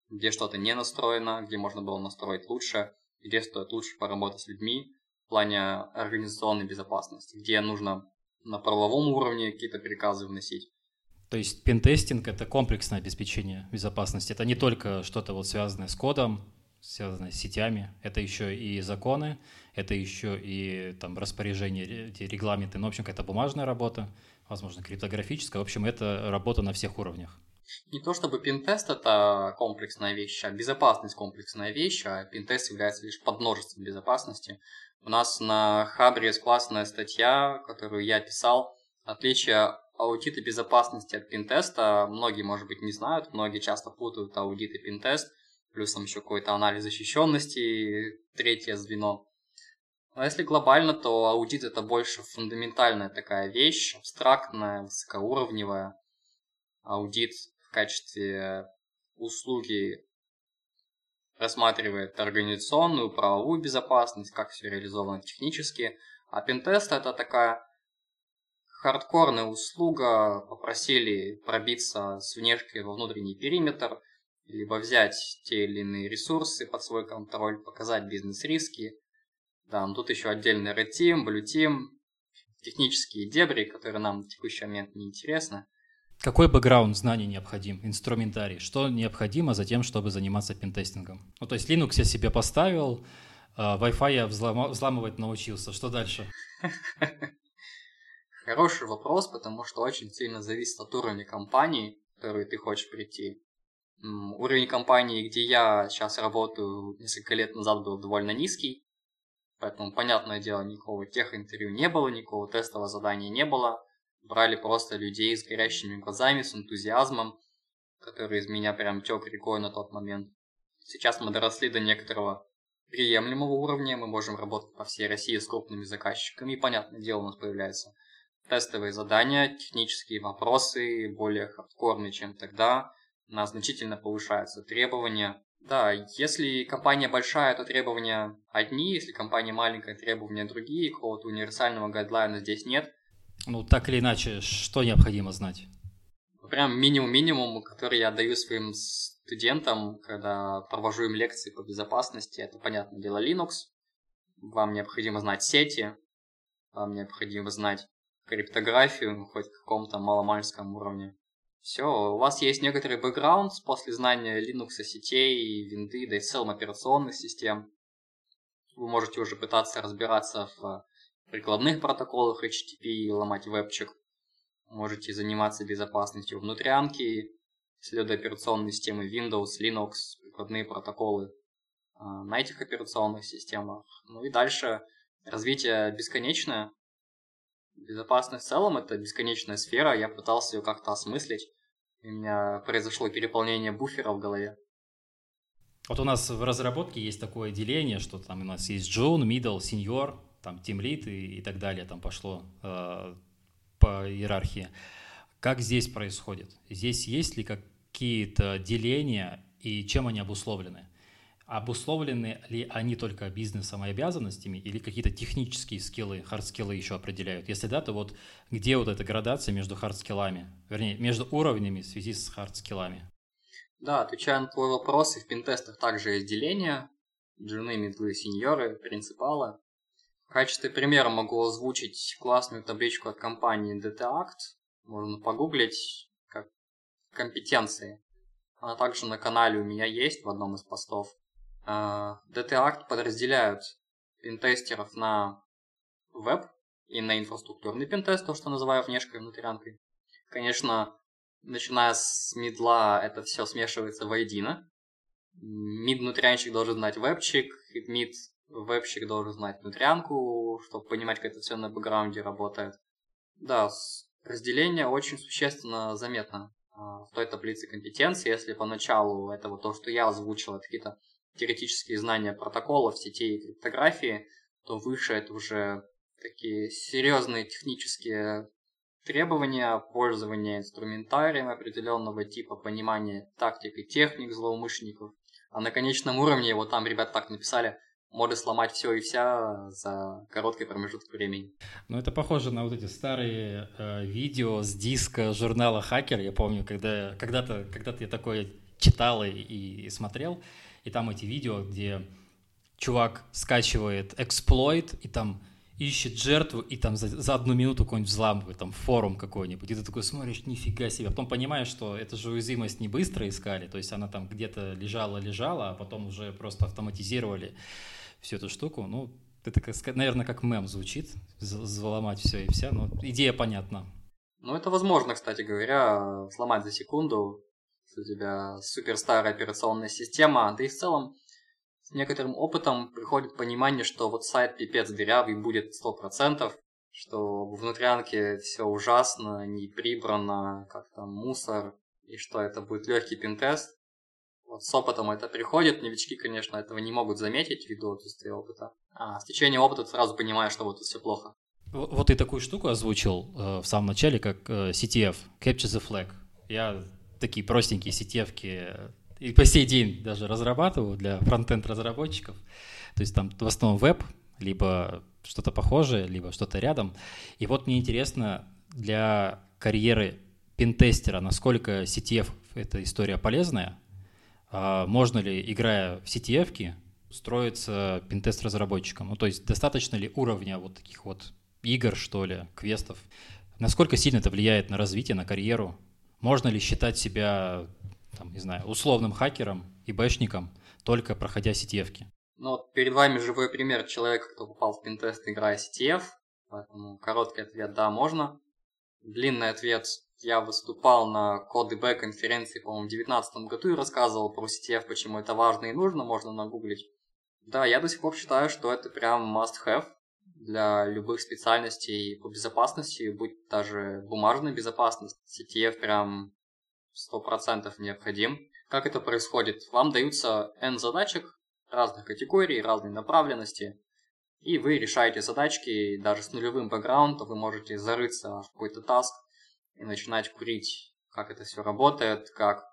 где что-то не настроено, где можно было настроить лучше, где стоит лучше поработать с людьми в плане организационной безопасности, где нужно на правовом уровне какие-то приказы вносить. То есть пентестинг — это комплексное обеспечение безопасности. Это не только что-то вот связанное с кодом, связанное с сетями. Это еще и законы, это еще и там распоряжение, эти регламенты. Ну, в общем, какая-то бумажная работа, возможно, криптографическая. В общем, это работа на всех уровнях. Не то чтобы пинтест это комплексная вещь, а безопасность комплексная вещь, а пинтест является лишь подмножеством безопасности. У нас на Хабре есть классная статья, которую я писал. Отличие аудита безопасности от пинтеста многие, может быть, не знают, многие часто путают аудит и пинтест, плюс там еще какой-то анализ защищенности, третье звено. Но если глобально, то аудит это больше фундаментальная такая вещь, абстрактная, высокоуровневая. Аудит в качестве услуги рассматривает организационную, правовую безопасность, как все реализовано технически, а пентест это такая хардкорная услуга, попросили пробиться с внешки во внутренний периметр, либо взять те или иные ресурсы под свой контроль, показать бизнес-риски. Да, но тут еще отдельный Red Team, Blue Team, технические дебри, которые нам в текущий момент не интересны. Какой бэкграунд знаний необходим, инструментарий? Что необходимо за тем, чтобы заниматься пентестингом? Ну, то есть Linux я себе поставил, а, Wi-Fi я взламывать научился. Что дальше? Хороший вопрос, потому что очень сильно зависит от уровня компании, в которую ты хочешь прийти. Уровень компании, где я сейчас работаю, несколько лет назад был довольно низкий, поэтому, понятное дело, никакого тех интервью не было, никакого тестового задания не было брали просто людей с горящими глазами, с энтузиазмом, который из меня прям тек рекой на тот момент. Сейчас мы доросли до некоторого приемлемого уровня, мы можем работать по всей России с крупными заказчиками, и, понятное дело, у нас появляются тестовые задания, технические вопросы, более хардкорные, чем тогда, у нас значительно повышаются требования. Да, если компания большая, то требования одни, если компания маленькая, требования другие, какого-то универсального гайдлайна здесь нет. Ну, так или иначе, что необходимо знать? Прям минимум-минимум, который я даю своим студентам, когда провожу им лекции по безопасности, это, понятное дело, Linux. Вам необходимо знать сети, вам необходимо знать криптографию, хоть в каком-то маломальском уровне. Все, у вас есть некоторый бэкграунд после знания Linux, сетей, винды, да и целом операционных систем. Вы можете уже пытаться разбираться в прикладных протоколах HTTP ломать вебчик. Можете заниматься безопасностью внутрянки, исследуя операционные системы Windows, Linux, прикладные протоколы а, на этих операционных системах. Ну и дальше развитие бесконечное. Безопасность в целом это бесконечная сфера, я пытался ее как-то осмыслить. У меня произошло переполнение буфера в голове. Вот у нас в разработке есть такое деление, что там у нас есть Джун, Middle, Senior, там тимлит и, и так далее, там пошло э, по иерархии. Как здесь происходит? Здесь есть ли какие-то деления и чем они обусловлены? Обусловлены ли они только бизнесом и обязанностями или какие-то технические скиллы, хардскиллы еще определяют? Если да, то вот где вот эта градация между хардскиллами, вернее, между уровнями в связи с хардскиллами? Да, отвечая на твой вопрос, и в пентестах также есть деление, джуны, мидлы, сеньоры, принципалы. В качестве примера могу озвучить классную табличку от компании DeteAct. Можно погуглить как компетенции. Она также на канале у меня есть в одном из постов. DTAct а, подразделяют пентестеров на веб и на инфраструктурный пентест, то, что называю внешкой и внутрянкой. Конечно, начиная с мидла, это все смешивается воедино. Мид внутрянщик должен знать вебчик, мид вебщик должен знать внутрянку, чтобы понимать, как это все на бэкграунде работает. Да, разделение очень существенно заметно а, в той таблице компетенций. Если поначалу это вот то, что я озвучил, это какие-то теоретические знания протоколов, сетей и криптографии, то выше это уже такие серьезные технические требования, пользования инструментарием определенного типа, понимание тактик и техник злоумышленников. А на конечном уровне, вот там ребята так написали, может сломать все и вся за короткий промежуток времени. Ну, это похоже на вот эти старые э, видео с диска журнала «Хакер». Я помню, когда когда-то когда я такое читал и, и смотрел, и там эти видео, где чувак скачивает эксплойт, и там ищет жертву и там за, за одну минуту какой-нибудь взламывает, там форум какой-нибудь, и ты такой смотришь, нифига себе, а потом понимаешь, что это же уязвимость не быстро искали, то есть она там где-то лежала-лежала, а потом уже просто автоматизировали всю эту штуку, ну, это, как, наверное, как мем звучит, взломать все и вся, но идея понятна. Ну, это возможно, кстати говоря, взломать за секунду, у тебя супер старая операционная система, да и в целом с некоторым опытом приходит понимание, что вот сайт пипец дырявый будет 100%, что в внутрянке все ужасно, не прибрано, как там мусор, и что это будет легкий пинтест. Вот с опытом это приходит, новички, конечно, этого не могут заметить ввиду отсутствия опыта. А с течением опыта сразу понимаешь, что вот тут все плохо. Вот ты такую штуку озвучил э, в самом начале, как э, CTF, Capture the Flag. Я такие простенькие CTF и по сей день даже разрабатываю для фронтенд разработчиков. То есть там в основном веб, либо что-то похожее, либо что-то рядом. И вот мне интересно для карьеры пентестера, насколько CTF эта история полезная, а можно ли, играя в CTF, строиться пентест разработчиком? Ну, то есть достаточно ли уровня вот таких вот игр, что ли, квестов? Насколько сильно это влияет на развитие, на карьеру? Можно ли считать себя там, не знаю, условным хакером и бэшником, только проходя CTF-ки. Ну вот перед вами живой пример человека, кто попал в пинтест, играя CTF, поэтому короткий ответ – да, можно. Длинный ответ – я выступал на CodeB конференции, по-моему, в 2019 году и рассказывал про CTF, почему это важно и нужно, можно нагуглить. Да, я до сих пор считаю, что это прям must-have для любых специальностей по безопасности, будь даже бумажная безопасность. CTF прям 100% необходим. Как это происходит? Вам даются N задачек разных категорий, разной направленности, и вы решаете задачки, даже с нулевым бэкграундом вы можете зарыться в какой-то таск и начинать курить, как это все работает, как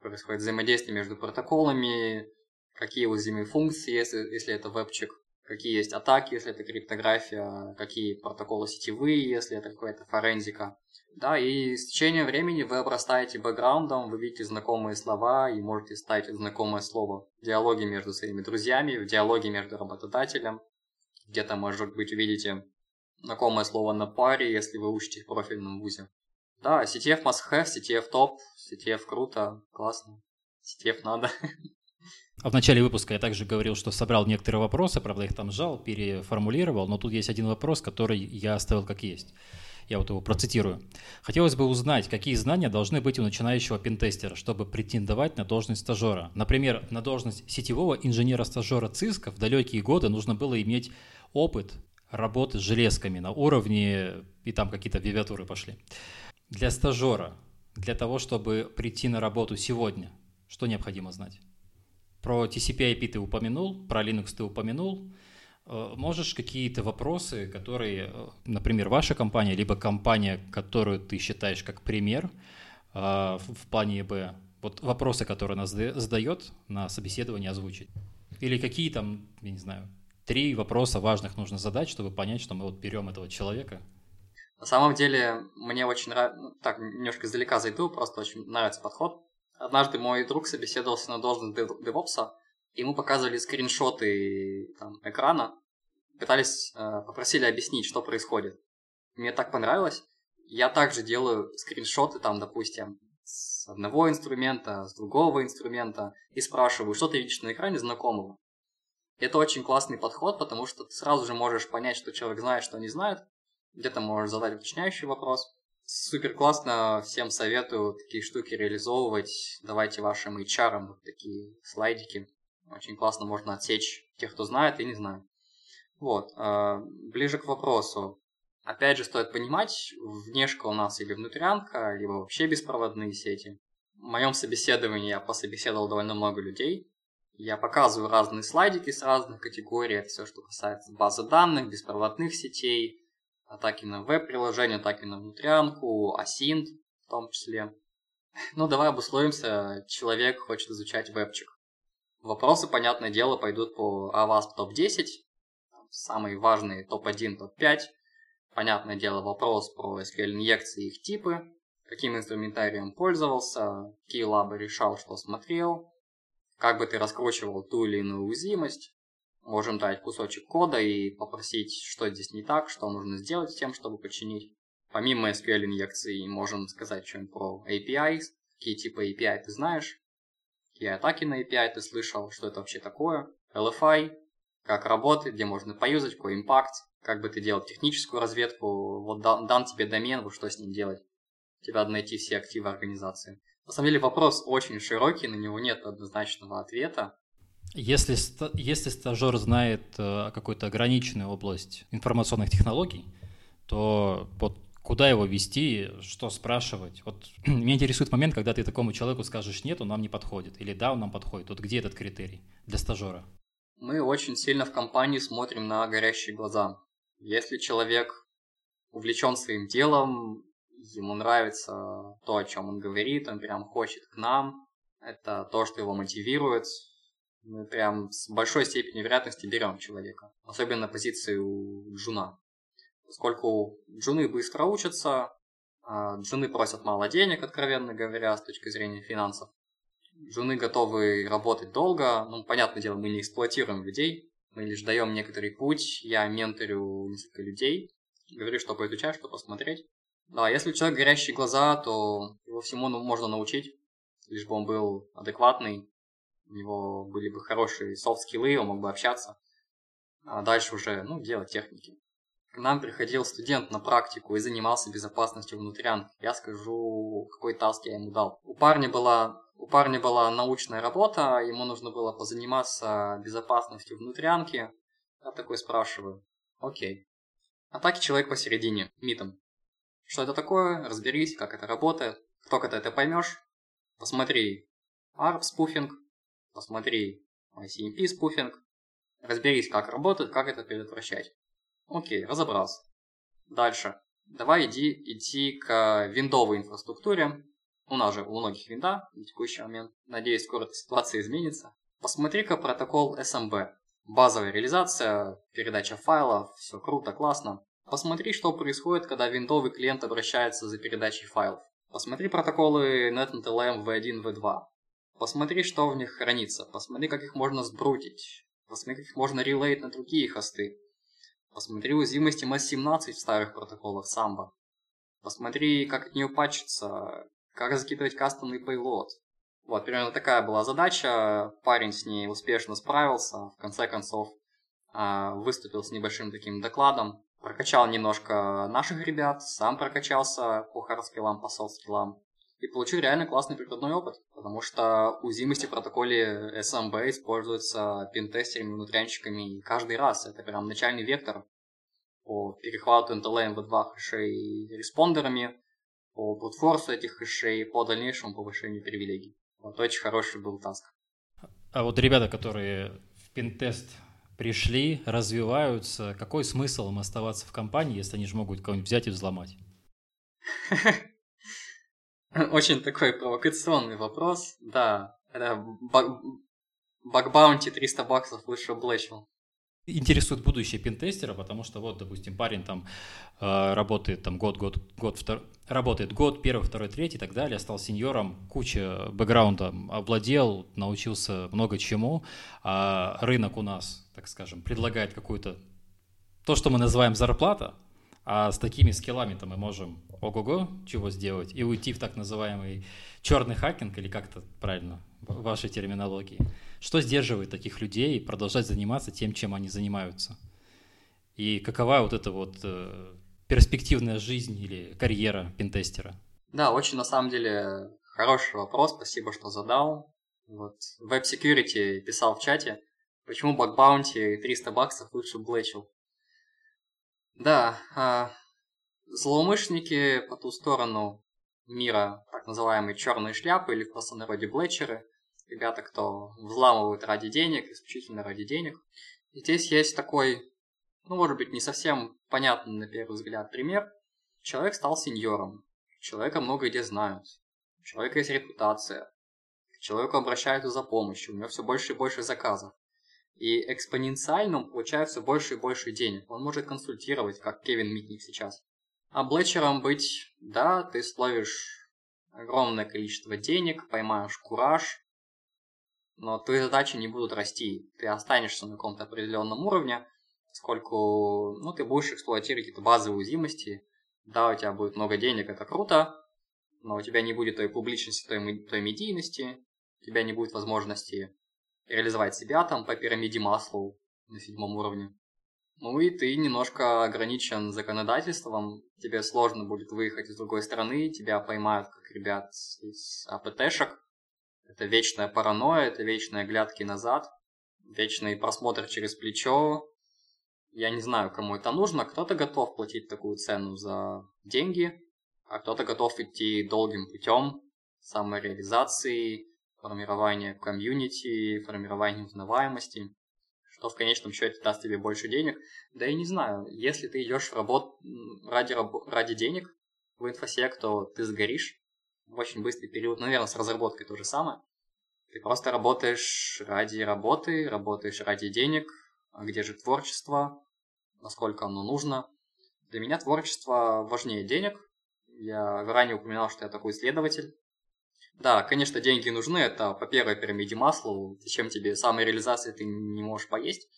происходит взаимодействие между протоколами, какие уязвимые функции, если, если это вебчик, какие есть атаки, если это криптография, какие протоколы сетевые, если это какая-то форензика. Да, и с течением времени вы обрастаете бэкграундом, вы видите знакомые слова и можете ставить знакомое слово в диалоге между своими друзьями, в диалоге между работодателем. Где-то, может быть, увидите знакомое слово на паре, если вы учитесь в профильном вузе. Да, CTF must have, CTF топ, CTF круто, классно, CTF надо. А в начале выпуска я также говорил, что собрал некоторые вопросы, правда, их там сжал, переформулировал, но тут есть один вопрос, который я оставил как есть. Я вот его процитирую. Хотелось бы узнать, какие знания должны быть у начинающего пентестера, чтобы претендовать на должность стажера. Например, на должность сетевого инженера-стажера ЦИСКа в далекие годы нужно было иметь опыт работы с железками на уровне, и там какие-то аббревиатуры пошли. Для стажера, для того, чтобы прийти на работу сегодня, что необходимо знать? Про TCP/IP ты упомянул, про Linux ты упомянул. Э, можешь какие-то вопросы, которые, э, например, ваша компания, либо компания, которую ты считаешь как пример э, в плане ЕБ, вот вопросы, которые она задает на собеседовании, озвучить? Или какие там, я не знаю, три вопроса важных нужно задать, чтобы понять, что мы вот берем этого человека? На самом деле, мне очень нравится, ну, так, немножко издалека зайду, просто очень нравится подход. Однажды мой друг собеседовался на должность девопса, ему показывали скриншоты там, экрана, пытались, э, попросили объяснить, что происходит. Мне так понравилось. Я также делаю скриншоты, там, допустим, с одного инструмента, с другого инструмента, и спрашиваю, что ты видишь на экране знакомого. Это очень классный подход, потому что ты сразу же можешь понять, что человек знает, что не знает. Где-то можешь задать уточняющий вопрос. Супер классно, всем советую такие штуки реализовывать. Давайте вашим HR вот такие слайдики. Очень классно можно отсечь тех, кто знает и не знает. Вот, э, ближе к вопросу. Опять же, стоит понимать, внешка у нас или внутрянка, либо вообще беспроводные сети. В моем собеседовании я пособеседовал довольно много людей, Я показываю разные слайдики с разных категорий, это все, что касается базы данных, беспроводных сетей, атаки на веб-приложение, атаки на внутрянку, асинт в том числе. Ну, давай обусловимся, человек хочет изучать вебчик. Вопросы, понятное дело, пойдут по AWASP топ-10, самые важные топ-1, топ-5. Понятное дело, вопрос про SQL-инъекции и их типы, каким инструментарием пользовался, какие лабы решал, что смотрел, как бы ты раскручивал ту или иную уязвимость. Можем дать кусочек кода и попросить, что здесь не так, что нужно сделать с тем, чтобы починить. Помимо SQL-инъекций можем сказать что-нибудь про API, какие типы API ты знаешь, какие атаки на API ты слышал, что это вообще такое, LFI, как работает, где можно поюзать, какой импакт, как бы ты делал техническую разведку, вот дан, дан тебе домен, вот что с ним делать. Тебе надо найти все активы организации. На самом деле вопрос очень широкий, на него нет однозначного ответа. Если, если стажер знает э, какую-то ограниченную область информационных технологий, то вот куда его вести, что спрашивать. Вот меня интересует момент, когда ты такому человеку скажешь «нет, он нам не подходит», или «да, он нам подходит». Вот где этот критерий для стажера? Мы очень сильно в компании смотрим на горящие глаза. Если человек увлечен своим делом, ему нравится то, о чем он говорит, он прям хочет к нам, это то, что его мотивирует, мы прям с большой степенью вероятности берем человека, особенно на позицию джуна. Поскольку джуны быстро учатся, а джуны просят мало денег, откровенно говоря, с точки зрения финансов. Джуны готовы работать долго, ну, понятное дело, мы не эксплуатируем людей, мы лишь даем некоторый путь, я менторю несколько людей, говорю, что поизучать, что посмотреть. Да, если у человека горящие глаза, то его всему ну, можно научить, лишь бы он был адекватный, у него были бы хорошие софт-скиллы, он мог бы общаться, а дальше уже, ну, делать техники. К нам приходил студент на практику и занимался безопасностью внутрянки. Я скажу, какой таск я ему дал. У парня была у парня была научная работа, ему нужно было позаниматься безопасностью внутрянки. Я такой спрашиваю, окей. Атаки человек посередине, митом. Что это такое? Разберись, как это работает. Кто когда это поймешь? Посмотри ARP спуфинг, посмотри ICMP спуфинг, разберись, как работает, как это предотвращать. Окей, разобрался. Дальше. Давай иди, иди к виндовой инфраструктуре. У нас же у многих винда на текущий момент. Надеюсь, скоро ситуация изменится. Посмотри-ка протокол SMB. Базовая реализация, передача файлов, все круто, классно. Посмотри, что происходит, когда виндовый клиент обращается за передачей файлов. Посмотри протоколы NetNTLM V1, V2. Посмотри, что в них хранится. Посмотри, как их можно сбрутить. Посмотри, как их можно релейт на другие хосты. Посмотри уязвимости MS-17 в старых протоколах Samba. Посмотри, как от нее патчится, как закидывать кастомный payload. Вот, примерно такая была задача. Парень с ней успешно справился. В конце концов, а, выступил с небольшим таким докладом прокачал немножко наших ребят, сам прокачался по хардскиллам, по софтскиллам и получил реально классный прикладной опыт, потому что уязвимости в протоколе SMB используются пентестерами, внутрянщиками каждый раз. Это прям начальный вектор по перехвату NTLM V2 хэшей респондерами, по брутфорсу этих хэшей, по дальнейшему повышению привилегий. Вот очень хороший был таск. А вот ребята, которые в пентест пришли, развиваются. Какой смысл им оставаться в компании, если они же могут кого-нибудь взять и взломать? Очень такой провокационный вопрос. Да, это баг-баунти 300 баксов лучше облэчил интересует будущее пентестера, потому что вот, допустим, парень там э, работает там год, год, год, втор... работает год, первый, второй, третий и так далее, стал сеньором, куча бэкграунда овладел, научился много чему, а рынок у нас, так скажем, предлагает какую-то то, что мы называем зарплата, а с такими скиллами-то мы можем ого-го чего сделать и уйти в так называемый черный хакинг, или как это правильно в вашей терминологии. Что сдерживает таких людей продолжать заниматься тем, чем они занимаются? И какова вот эта вот э, перспективная жизнь или карьера пентестера? Да, очень на самом деле хороший вопрос, спасибо, что задал. Вот Web Security писал в чате, почему баг баунти 300 баксов лучше блэчил. Да, а, злоумышленники по ту сторону мира, так называемые черные шляпы или в простонародье блэчеры, ребята, кто взламывают ради денег, исключительно ради денег. И здесь есть такой, ну, может быть, не совсем понятный на первый взгляд пример. Человек стал сеньором, человека много где знают, у человека есть репутация, к человеку обращаются за помощью, у него все больше и больше заказов. И экспоненциально он получает все больше и больше денег. Он может консультировать, как Кевин Митник сейчас. А Блетчером быть, да, ты словишь огромное количество денег, поймаешь кураж, но твои задачи не будут расти. Ты останешься на каком-то определенном уровне, поскольку ну, ты будешь эксплуатировать какие-то базовые уязвимости. Да, у тебя будет много денег, это круто, но у тебя не будет той публичности, той, той медийности, у тебя не будет возможности реализовать себя там по пирамиде Маслоу на седьмом уровне. Ну и ты немножко ограничен законодательством, тебе сложно будет выехать из другой страны, тебя поймают как ребят из АПТшек. Это вечная паранойя, это вечные глядки назад, вечный просмотр через плечо. Я не знаю, кому это нужно. Кто-то готов платить такую цену за деньги, а кто-то готов идти долгим путем самореализации, формирования комьюнити, формирования узнаваемости, что в конечном счете даст тебе больше денег. Да и не знаю, если ты идешь в работу ради, ради денег в инфосек, то ты сгоришь в очень быстрый период. Наверное, с разработкой то же самое. Ты просто работаешь ради работы, работаешь ради денег. А где же творчество? Насколько оно нужно? Для меня творчество важнее денег. Я ранее упоминал, что я такой исследователь. Да, конечно, деньги нужны, это по первой пирамиде масла, зачем тебе самореализация, ты не можешь поесть.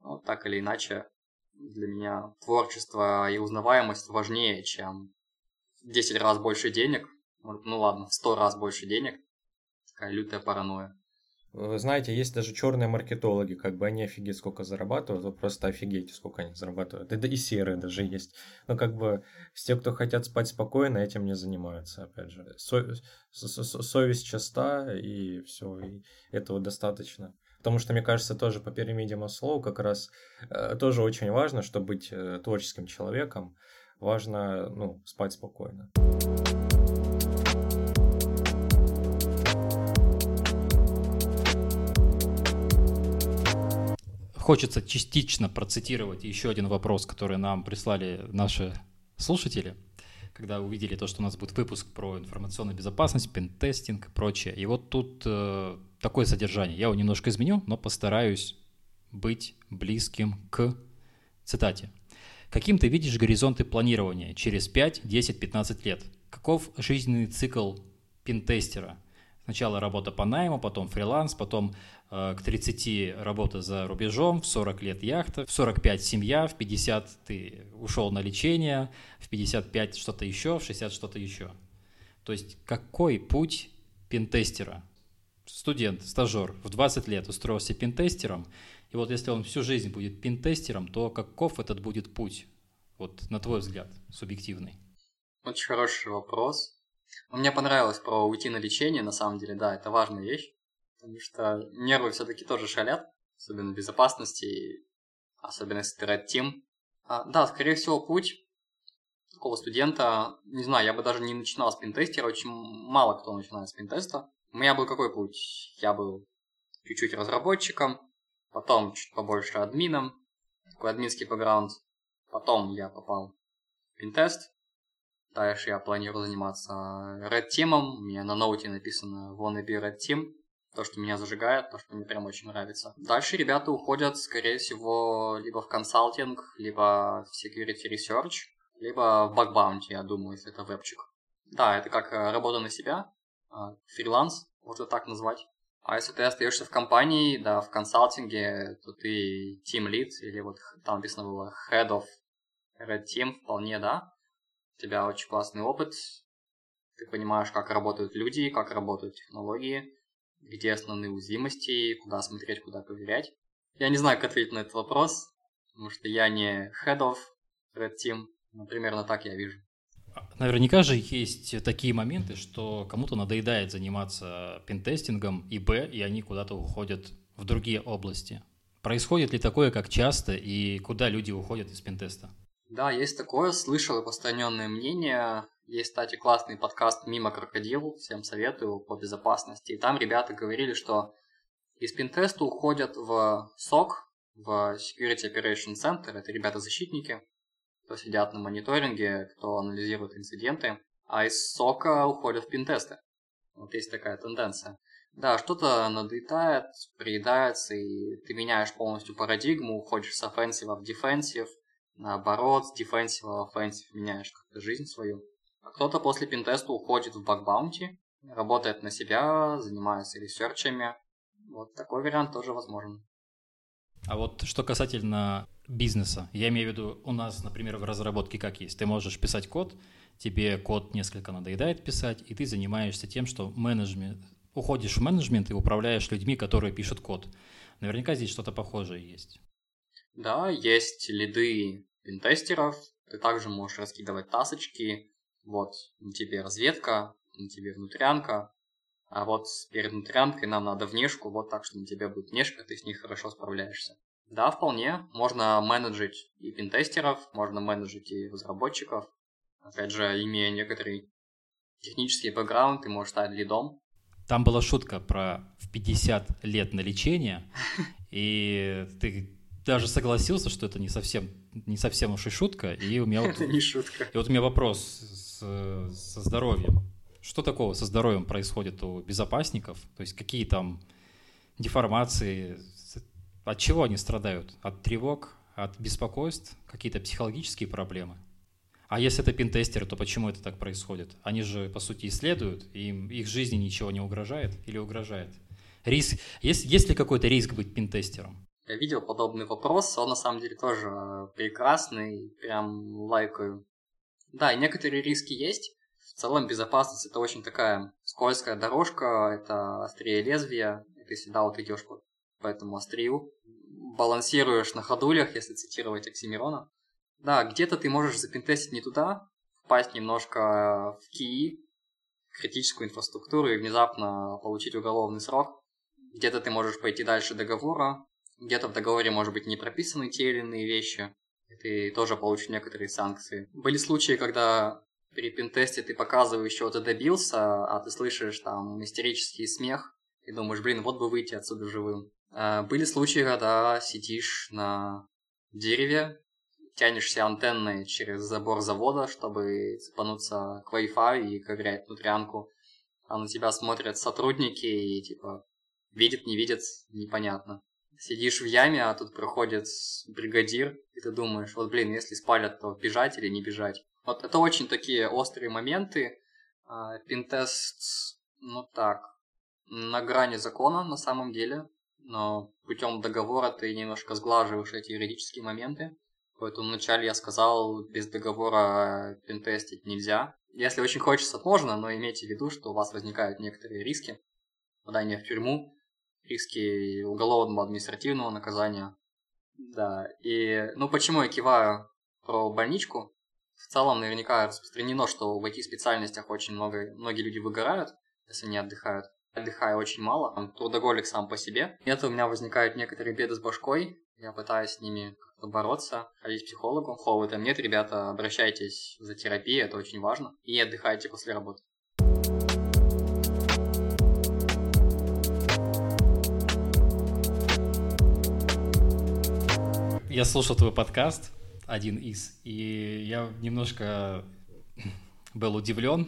Но так или иначе, для меня творчество и узнаваемость важнее, чем 10 раз больше денег, ну ладно, в 100 раз больше денег. Такая лютая паранойя. Вы знаете, есть даже черные маркетологи, как бы они офигеть сколько зарабатывают, вы просто офигеете, сколько они зарабатывают. Это и серые даже есть. Но как бы те, кто хотят спать спокойно, этим не занимаются, опять же. Со- со- совесть чиста, и все, и этого достаточно. Потому что, мне кажется, тоже по пирамиде Маслоу как раз э, тоже очень важно, чтобы быть э, творческим человеком, важно ну, спать спокойно. Хочется частично процитировать еще один вопрос, который нам прислали наши слушатели, когда увидели то, что у нас будет выпуск про информационную безопасность, пентестинг и прочее. И вот тут э, такое содержание. Я его немножко изменю, но постараюсь быть близким к цитате. Каким ты видишь горизонты планирования через 5, 10, 15 лет? Каков жизненный цикл пентестера? Сначала работа по найму, потом фриланс, потом э, к 30 работа за рубежом, в 40 лет яхта, в 45 семья, в 50 ты ушел на лечение, в 55 что-то еще, в 60 что-то еще. То есть какой путь пентестера? Студент, стажер в 20 лет устроился пентестером, и вот если он всю жизнь будет пентестером, то каков этот будет путь? Вот на твой взгляд, субъективный. Очень хороший вопрос. Мне понравилось про уйти на лечение, на самом деле, да, это важная вещь, потому что нервы все-таки тоже шалят, особенно безопасности, особенно если ты Red Team. А, да, скорее всего, путь такого студента, не знаю, я бы даже не начинал с пинтестера, очень мало кто начинает с пинтеста. У меня был какой путь? Я был чуть-чуть разработчиком, потом чуть побольше админом, такой админский бэкграунд, потом я попал в пинтест, Дальше я планирую заниматься Red Team. У меня на ноуте написано Wanna be Red Team. То, что меня зажигает, то, что мне прям очень нравится. Дальше ребята уходят, скорее всего, либо в консалтинг, либо в security research, либо в bounty, я думаю, если это вебчик. Да, это как э, работа на себя, э, фриланс, можно так назвать. А если ты остаешься в компании, да, в консалтинге, то ты team lead, или вот там написано было head of Red Team, вполне, да, у тебя очень классный опыт, ты понимаешь, как работают люди, как работают технологии, где основные уязвимости, куда смотреть, куда проверять. Я не знаю, как ответить на этот вопрос, потому что я не head of Red Team, но примерно так я вижу. Наверняка же есть такие моменты, что кому-то надоедает заниматься пентестингом и Б, и они куда-то уходят в другие области. Происходит ли такое, как часто, и куда люди уходят из пентеста? Да, есть такое, слышал распространенное мнение. Есть, кстати, классный подкаст «Мимо крокодил», всем советую по безопасности. И там ребята говорили, что из пинтеста уходят в СОК, в Security Operation Center, это ребята-защитники, кто сидят на мониторинге, кто анализирует инциденты, а из сока уходят в пинтесты. Вот есть такая тенденция. Да, что-то надоедает, приедается, и ты меняешь полностью парадигму, уходишь с offensive в defensive, наоборот, с defensive в offensive меняешь как-то жизнь свою. А кто-то после пинтеста уходит в баг-баунти, работает на себя, занимается ресерчами. Вот такой вариант тоже возможен. А вот что касательно бизнеса, я имею в виду, у нас, например, в разработке как есть, ты можешь писать код, тебе код несколько надоедает писать, и ты занимаешься тем, что менеджмент, уходишь в менеджмент и управляешь людьми, которые пишут код. Наверняка здесь что-то похожее есть. Да, есть лиды пинтестеров, ты также можешь раскидывать тасочки, вот, на тебе разведка, на тебе внутрянка, а вот перед внутрянкой нам надо внешку, вот так, что на тебе будет внешка, ты с ней хорошо справляешься. Да, вполне. Можно менеджить и пинтестеров, можно менеджить и разработчиков. Опять же, имея некоторый технический бэкграунд, ты можешь стать лидом. Там была шутка про в 50 лет на лечение, и ты даже согласился, что это не совсем, не совсем уж и шутка, и у меня вот... Это не шутка. И вот у меня вопрос с, со здоровьем. Что такого со здоровьем происходит у безопасников? То есть какие там деформации? От чего они страдают? От тревог, от беспокойств, какие-то психологические проблемы? А если это пинтестеры, то почему это так происходит? Они же, по сути, исследуют, и им, их жизни ничего не угрожает или угрожает? Риск, есть, есть ли какой-то риск быть пинтестером? Я видел подобный вопрос, он на самом деле тоже прекрасный, прям лайкаю. Да, и некоторые риски есть, в целом безопасность это очень такая скользкая дорожка, это острее лезвия, и ты всегда вот идешь по, по этому острию, балансируешь на ходулях, если цитировать Оксимирона. Да, где-то ты можешь запинтестить не туда, впасть немножко в КИИ, критическую инфраструктуру и внезапно получить уголовный срок. Где-то ты можешь пойти дальше договора, где-то в договоре, может быть, не прописаны те или иные вещи, и ты тоже получишь некоторые санкции. Были случаи, когда при пинтесте ты показываешь, чего ты добился, а ты слышишь там истерический смех и думаешь, блин, вот бы выйти отсюда живым. А, были случаи, когда сидишь на дереве, тянешься антенной через забор завода, чтобы цепануться к Wi-Fi и ковырять внутрянку, а на тебя смотрят сотрудники и типа видят, не видят, непонятно. Сидишь в яме, а тут проходит бригадир, и ты думаешь, вот блин, если спалят, то бежать или не бежать. Вот это очень такие острые моменты. А, пинтест, ну так, на грани закона на самом деле, но путем договора ты немножко сглаживаешь эти юридические моменты. Поэтому вначале я сказал, без договора пинтестить нельзя. Если очень хочется, можно, но имейте в виду, что у вас возникают некоторые риски. Попадание в тюрьму, риски уголовного административного наказания. Да, и ну почему я киваю про больничку? в целом наверняка распространено, что в IT-специальностях очень много, многие люди выгорают, если не отдыхают. Отдыхаю очень мало, трудоголик сам по себе. И это у меня возникают некоторые беды с башкой, я пытаюсь с ними как-то бороться, ходить к психологу. Там нет, ребята, обращайтесь за терапией, это очень важно. И отдыхайте после работы. Я слушал твой подкаст, один из. И я немножко был удивлен,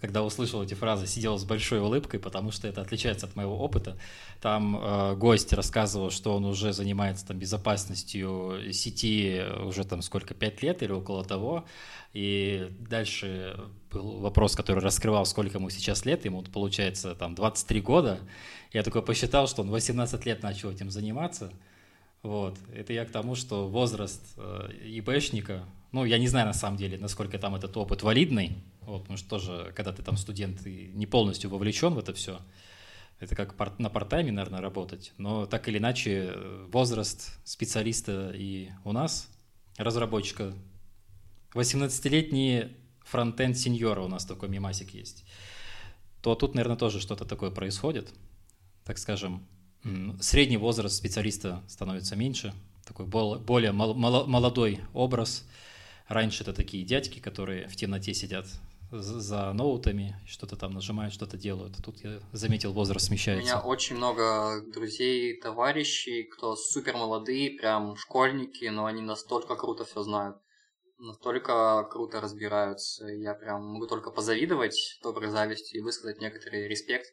когда услышал эти фразы, сидел с большой улыбкой, потому что это отличается от моего опыта. Там э, гость рассказывал, что он уже занимается там безопасностью сети уже там сколько, пять лет или около того. И дальше был вопрос, который раскрывал, сколько ему сейчас лет. Ему получается там 23 года. Я такой посчитал, что он 18 лет начал этим заниматься. Вот. Это я к тому, что возраст э, ИБшника, ну, я не знаю на самом деле, насколько там этот опыт валидный, вот, потому что тоже, когда ты там студент и не полностью вовлечен в это все, это как на партайме, наверное, работать, но так или иначе возраст специалиста и у нас, разработчика, 18-летний фронтенд сеньора у нас такой мимасик есть, то тут, наверное, тоже что-то такое происходит, так скажем, средний возраст специалиста становится меньше, такой более молодой образ. Раньше это такие дядьки, которые в темноте сидят за ноутами, что-то там нажимают, что-то делают. Тут я заметил, возраст смещается. У меня очень много друзей, товарищей, кто супер молодые, прям школьники, но они настолько круто все знают, настолько круто разбираются. Я прям могу только позавидовать доброй завистью и высказать некоторый респект,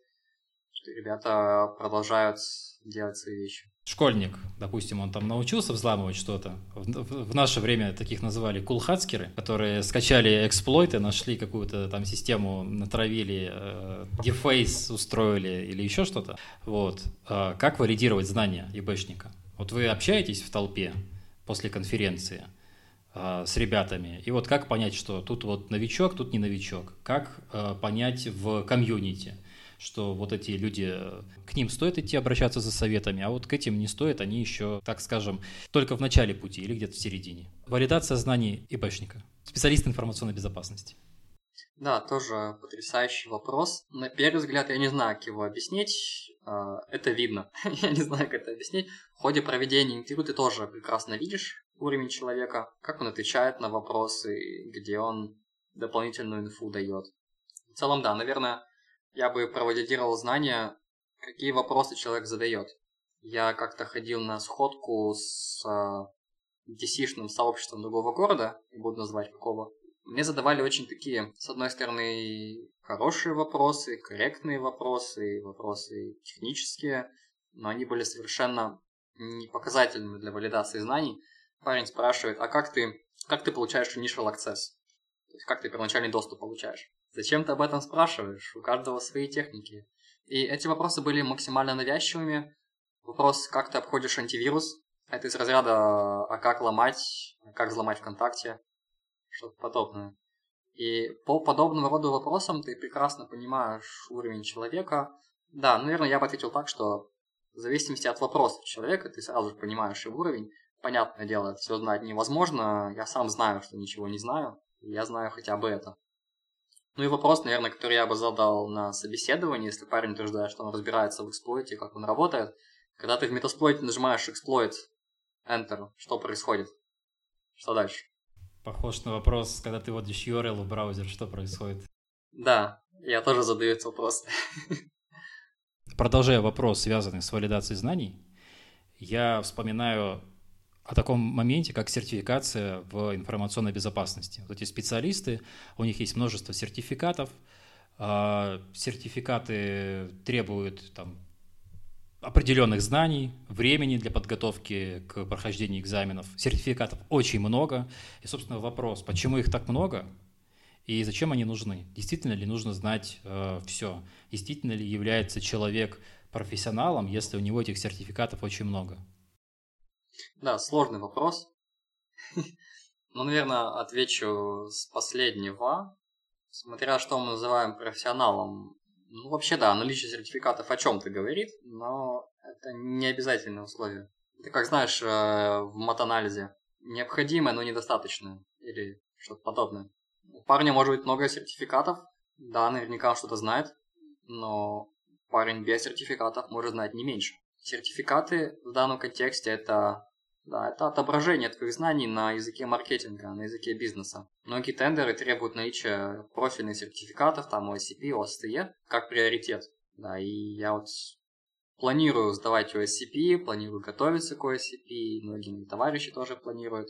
ребята продолжают делать свои вещи. Школьник, допустим, он там научился взламывать что-то. В, в, в наше время таких называли кулхацкеры, которые скачали эксплойты, нашли какую-то там систему, натравили, э, дефейс устроили или еще что-то. Вот. А как валидировать знания ИБшника? Вот вы общаетесь в толпе после конференции э, с ребятами, и вот как понять, что тут вот новичок, тут не новичок? Как э, понять в комьюнити? Что вот эти люди, к ним стоит идти обращаться за советами, а вот к этим не стоит, они еще, так скажем, только в начале пути или где-то в середине. Валидация знаний ИБшника, специалист информационной безопасности. Да, тоже потрясающий вопрос. На первый взгляд я не знаю, как его объяснить. А, это видно. я не знаю, как это объяснить. В ходе проведения интервью ты тоже прекрасно видишь уровень человека, как он отвечает на вопросы, где он дополнительную инфу дает. В целом, да, наверное, я бы провалидировал знания, какие вопросы человек задает. Я как-то ходил на сходку с DC-шным сообществом другого города, не буду называть какого. Мне задавали очень такие, с одной стороны, хорошие вопросы, корректные вопросы, вопросы технические, но они были совершенно не показательными для валидации знаний. Парень спрашивает, а как ты, как ты получаешь initial access? То есть как ты первоначальный доступ получаешь? Зачем ты об этом спрашиваешь? У каждого свои техники. И эти вопросы были максимально навязчивыми. Вопрос, как ты обходишь антивирус? Это из разряда, а как ломать, как взломать ВКонтакте? Что-то подобное. И по подобному роду вопросам ты прекрасно понимаешь уровень человека. Да, наверное, я бы ответил так, что в зависимости от вопросов человека ты сразу же понимаешь его уровень. Понятное дело, все знать невозможно. Я сам знаю, что ничего не знаю. Я знаю хотя бы это. Ну и вопрос, наверное, который я бы задал на собеседовании, если парень утверждает, что он разбирается в эксплойте, как он работает. Когда ты в метасплойте нажимаешь exploit, enter, что происходит? Что дальше? Похож на вопрос, когда ты вводишь URL в браузер, что происходит? Да, я тоже задаю этот вопрос. Продолжая вопрос, связанный с валидацией знаний, я вспоминаю о таком моменте, как сертификация в информационной безопасности. Вот эти специалисты, у них есть множество сертификатов, а, сертификаты требуют там, определенных знаний, времени для подготовки к прохождению экзаменов. Сертификатов очень много. И, собственно, вопрос, почему их так много и зачем они нужны? Действительно ли нужно знать э, все? Действительно ли является человек профессионалом, если у него этих сертификатов очень много? Да, сложный вопрос. Ну, наверное, отвечу с последнего. Смотря что мы называем профессионалом. Ну, вообще, да, наличие сертификатов о чем-то говорит, но это не обязательное условие. Это как знаешь, э, в матанализе. Необходимое, но недостаточное. Или что-то подобное. У парня может быть много сертификатов. Да, наверняка он что-то знает. Но парень без сертификатов может знать не меньше. Сертификаты в данном контексте это, да, это отображение твоих знаний на языке маркетинга, на языке бизнеса. Многие тендеры требуют наличия профильных сертификатов, там OSCP, OSCE, как приоритет. Да, и я вот планирую сдавать OSCP, планирую готовиться к OSCP, многие мои товарищи тоже планируют.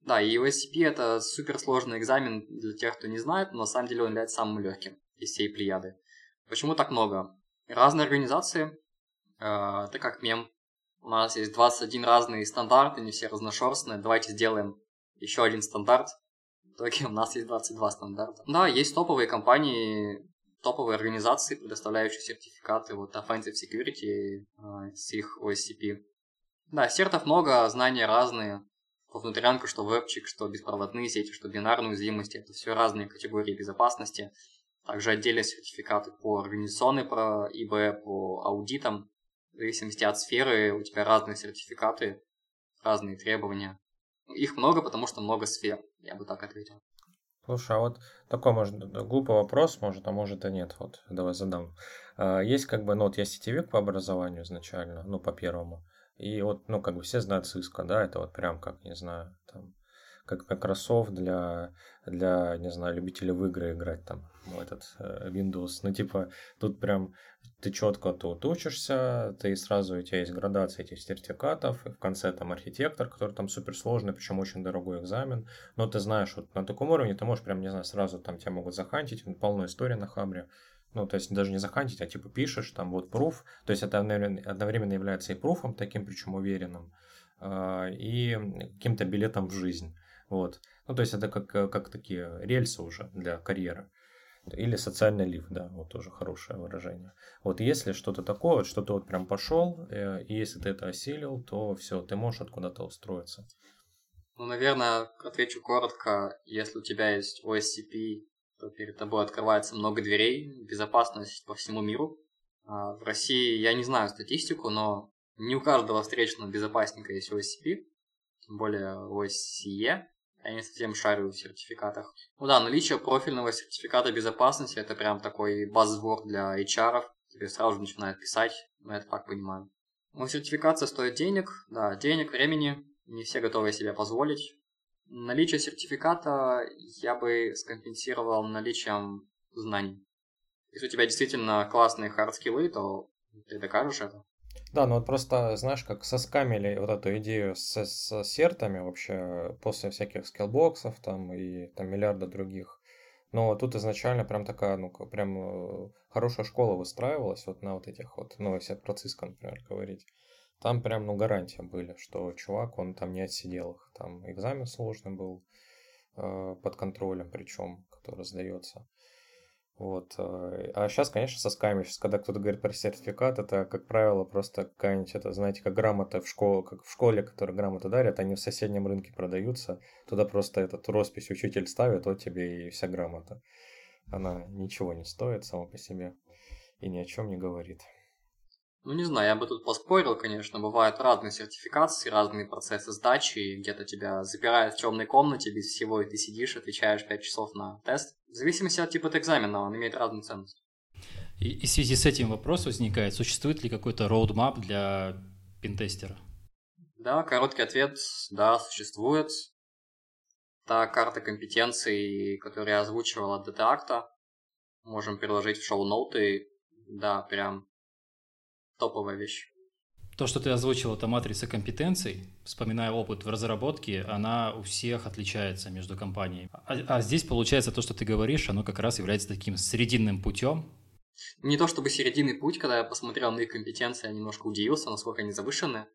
Да, и OSCP это суперсложный экзамен для тех, кто не знает, но на самом деле он является самым легким из всей плеяды. Почему так много? Разные организации это как мем. У нас есть 21 разные стандарты, не все разношерстные. Давайте сделаем еще один стандарт. В итоге у нас есть 22 стандарта. Да, есть топовые компании, топовые организации, предоставляющие сертификаты. Вот Offensive Security э, с их OSCP. Да, сертов много, знания разные. Что внутрянка, что вебчик, что беспроводные сети, что бинарные уязвимости. Это все разные категории безопасности. Также отдельные сертификаты по организационной, про ИБ, по аудитам в зависимости от сферы у тебя разные сертификаты, разные требования. Их много, потому что много сфер, я бы так ответил. Слушай, а вот такой, может, глупый вопрос, может, а может и нет. Вот, давай задам. А, есть как бы, ну вот я сетевик по образованию изначально, ну по первому. И вот, ну, как бы все знают Cisco, да, это вот прям как, не знаю, там, как Microsoft для, для, не знаю, любителей в игры играть там, в этот э, Windows. Ну, типа, тут прям ты четко тут учишься, ты сразу, у тебя есть градация этих сертификатов, и в конце там архитектор, который там суперсложный, причем очень дорогой экзамен, но ты знаешь, вот на таком уровне ты можешь прям, не знаю, сразу там тебя могут захантить, полная история на Хабре, ну, то есть даже не захантить, а типа пишешь, там вот пруф, то есть это одновременно является и пруфом таким, причем уверенным, а, и каким-то билетом в жизнь. Вот. Ну, то есть это как, как такие рельсы уже для карьеры. Или социальный лифт, да, вот тоже хорошее выражение. Вот если что-то такое, вот что то вот прям пошел, э, и если ты это осилил, то все, ты можешь откуда-то устроиться. Ну, наверное, отвечу коротко. Если у тебя есть OSCP, то перед тобой открывается много дверей, безопасность по всему миру. А в России я не знаю статистику, но не у каждого встречного безопасника есть OSCP, тем более OSCE. Я не совсем шарю в сертификатах. Ну да, наличие профильного сертификата безопасности это прям такой базворд для HR. Тебе сразу же начинают писать, но я это так понимаю. Ну, сертификация стоит денег, да, денег, времени. Не все готовы себе позволить. Наличие сертификата я бы скомпенсировал наличием знаний. Если у тебя действительно классные хардскиллы, то ты докажешь это. Да, ну вот просто, знаешь, как соскамили вот эту идею с, с сертами вообще после всяких скиллбоксов там и там миллиарда других. Но тут изначально прям такая, ну, прям э, хорошая школа выстраивалась вот на вот этих вот, ну, если Cisco, например, говорить. Там прям, ну, гарантия были, что чувак, он там не отсидел их. Там экзамен сложный был, э, под контролем причем, который сдается. Вот. Э, а сейчас, конечно, со сками. Сейчас, когда кто-то говорит про сертификат, это, как правило, просто какая-нибудь, это, знаете, как грамота в школе, как в школе, которые грамоты дарят, они в соседнем рынке продаются. Туда просто этот роспись учитель ставит, вот тебе и вся грамота. Она ничего не стоит сама по себе и ни о чем не говорит. Ну, не знаю, я бы тут поспорил, конечно. Бывают разные сертификации, разные процессы сдачи, и где-то тебя запирают в темной комнате без всего, и ты сидишь, отвечаешь 5 часов на тест. В зависимости от типа экзамена, он имеет разную ценность. И, и в связи с этим вопрос возникает, существует ли какой-то роудмап для пентестера? Да, короткий ответ, да, существует. Та карта компетенций, которую я озвучивал от DT-акта, можем приложить в шоу-ноуты. Да, прям топовая вещь. То, что ты озвучил, это матрица компетенций, вспоминая опыт в разработке, она у всех отличается между компаниями. А, а здесь, получается, то, что ты говоришь, оно как раз является таким срединным путем. Не то чтобы серединный путь, когда я посмотрел на их компетенции, я немножко удивился, насколько они завышены.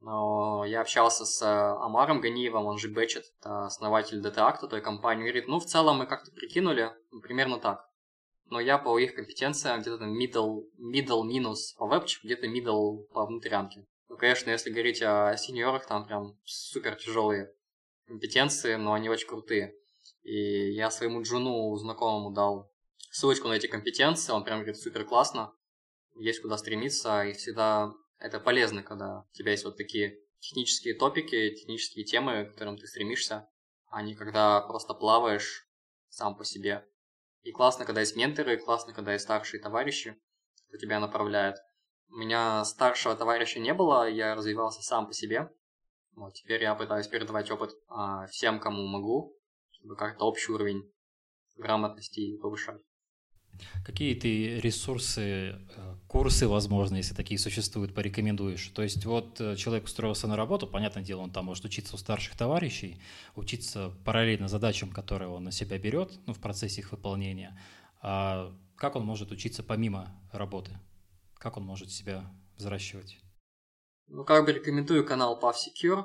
Но я общался с Амаром Ганиевым, он же Бэчет, основатель DT-акта той компании, говорит, ну, в целом мы как-то прикинули, примерно так но я по их компетенциям где-то middle, middle минус по вебчику, где-то middle по внутрянке. Ну, конечно, если говорить о сеньорах, там прям супер тяжелые компетенции, но они очень крутые. И я своему джуну знакомому дал ссылочку на эти компетенции, он прям говорит супер классно, есть куда стремиться, и всегда это полезно, когда у тебя есть вот такие технические топики, технические темы, к которым ты стремишься, а не когда просто плаваешь сам по себе. И классно, когда есть менторы, классно, когда есть старшие товарищи, кто тебя направляет. У меня старшего товарища не было, я развивался сам по себе. Вот, теперь я пытаюсь передавать опыт а, всем, кому могу, чтобы как-то общий уровень грамотности повышать. Какие ты ресурсы, э, курсы, возможно, если такие существуют, порекомендуешь? То есть вот э, человек устроился на работу, понятное дело, он там может учиться у старших товарищей, учиться параллельно задачам, которые он на себя берет, ну, в процессе их выполнения. А как он может учиться помимо работы? Как он может себя взращивать? Ну, как бы рекомендую канал PavSecure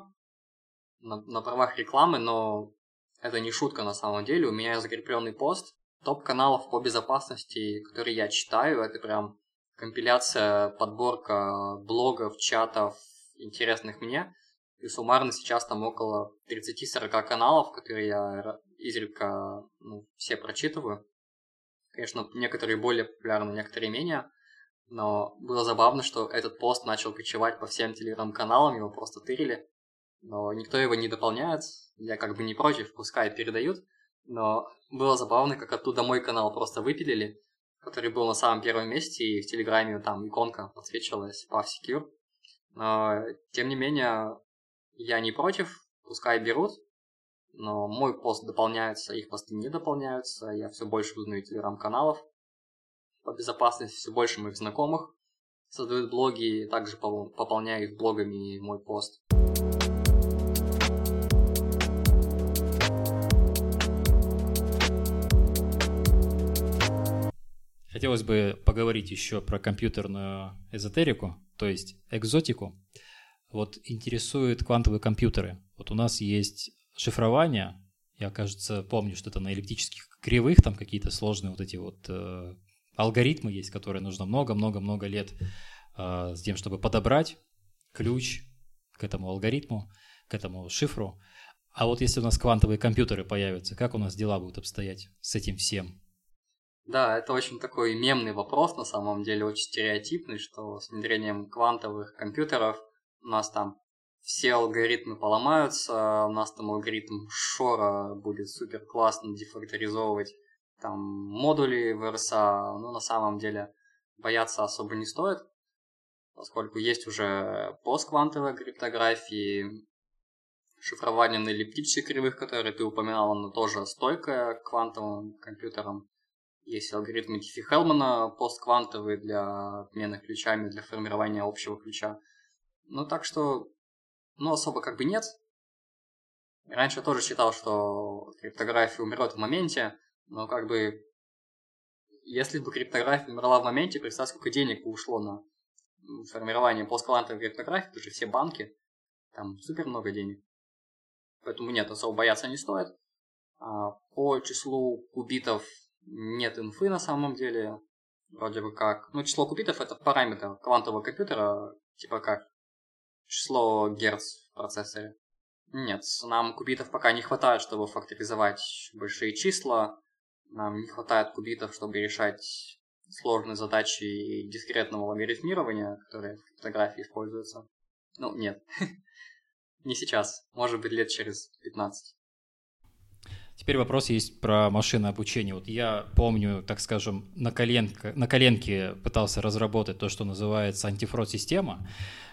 на, на правах рекламы, но это не шутка на самом деле. У меня закрепленный пост, топ-каналов по безопасности, которые я читаю, это прям компиляция, подборка блогов, чатов, интересных мне. И суммарно сейчас там около 30-40 каналов, которые я изредка ну, все прочитываю. Конечно, некоторые более популярны, некоторые менее. Но было забавно, что этот пост начал кочевать по всем телеграм-каналам, его просто тырили. Но никто его не дополняет. Я как бы не против, пускай передают. Но было забавно, как оттуда мой канал просто выпилили, который был на самом первом месте, и в Телеграме там иконка подсвечивалась Path Secure. Но, тем не менее, я не против, пускай берут, но мой пост дополняется, их посты не дополняются, я все больше узнаю телеграм-каналов по безопасности, все больше моих знакомых создают блоги, также пополняю их блогами мой пост. Хотелось бы поговорить еще про компьютерную эзотерику, то есть экзотику. Вот интересуют квантовые компьютеры. Вот у нас есть шифрование. Я, кажется, помню, что это на эллиптических кривых, там какие-то сложные вот эти вот э, алгоритмы есть, которые нужно много-много-много лет э, с тем, чтобы подобрать ключ к этому алгоритму, к этому шифру. А вот если у нас квантовые компьютеры появятся, как у нас дела будут обстоять с этим всем? Да, это очень такой мемный вопрос, на самом деле очень стереотипный, что с внедрением квантовых компьютеров у нас там все алгоритмы поломаются, у нас там алгоритм Шора будет супер классно дефакторизовывать там модули в RSA, ну на самом деле бояться особо не стоит, поскольку есть уже постквантовая криптография, шифрование на эллиптических кривых, которые ты упоминал, оно тоже стойкое к квантовым компьютерам. Есть алгоритмы Тифи-Хелмана постквантовые для обмена ключами, для формирования общего ключа. Ну, так что, ну, особо как бы нет. Раньше тоже считал, что криптография умрет в моменте, но как бы, если бы криптография умерла в моменте, представь, сколько денег бы ушло на формирование постквантовой криптографии, потому что все банки, там супер много денег. Поэтому нет, особо бояться не стоит. А по числу кубитов нет инфы на самом деле. Вроде бы как. Ну, число кубитов это параметр квантового компьютера, типа как число герц в процессоре. Нет, нам кубитов пока не хватает, чтобы факторизовать большие числа. Нам не хватает кубитов, чтобы решать сложные задачи дискретного логарифмирования, которые в фотографии используются. Ну, нет. не сейчас. Может быть, лет через 15. Теперь вопрос есть про машинное обучение. Вот я помню, так скажем, на, коленке, на коленке пытался разработать то, что называется антифрод-система.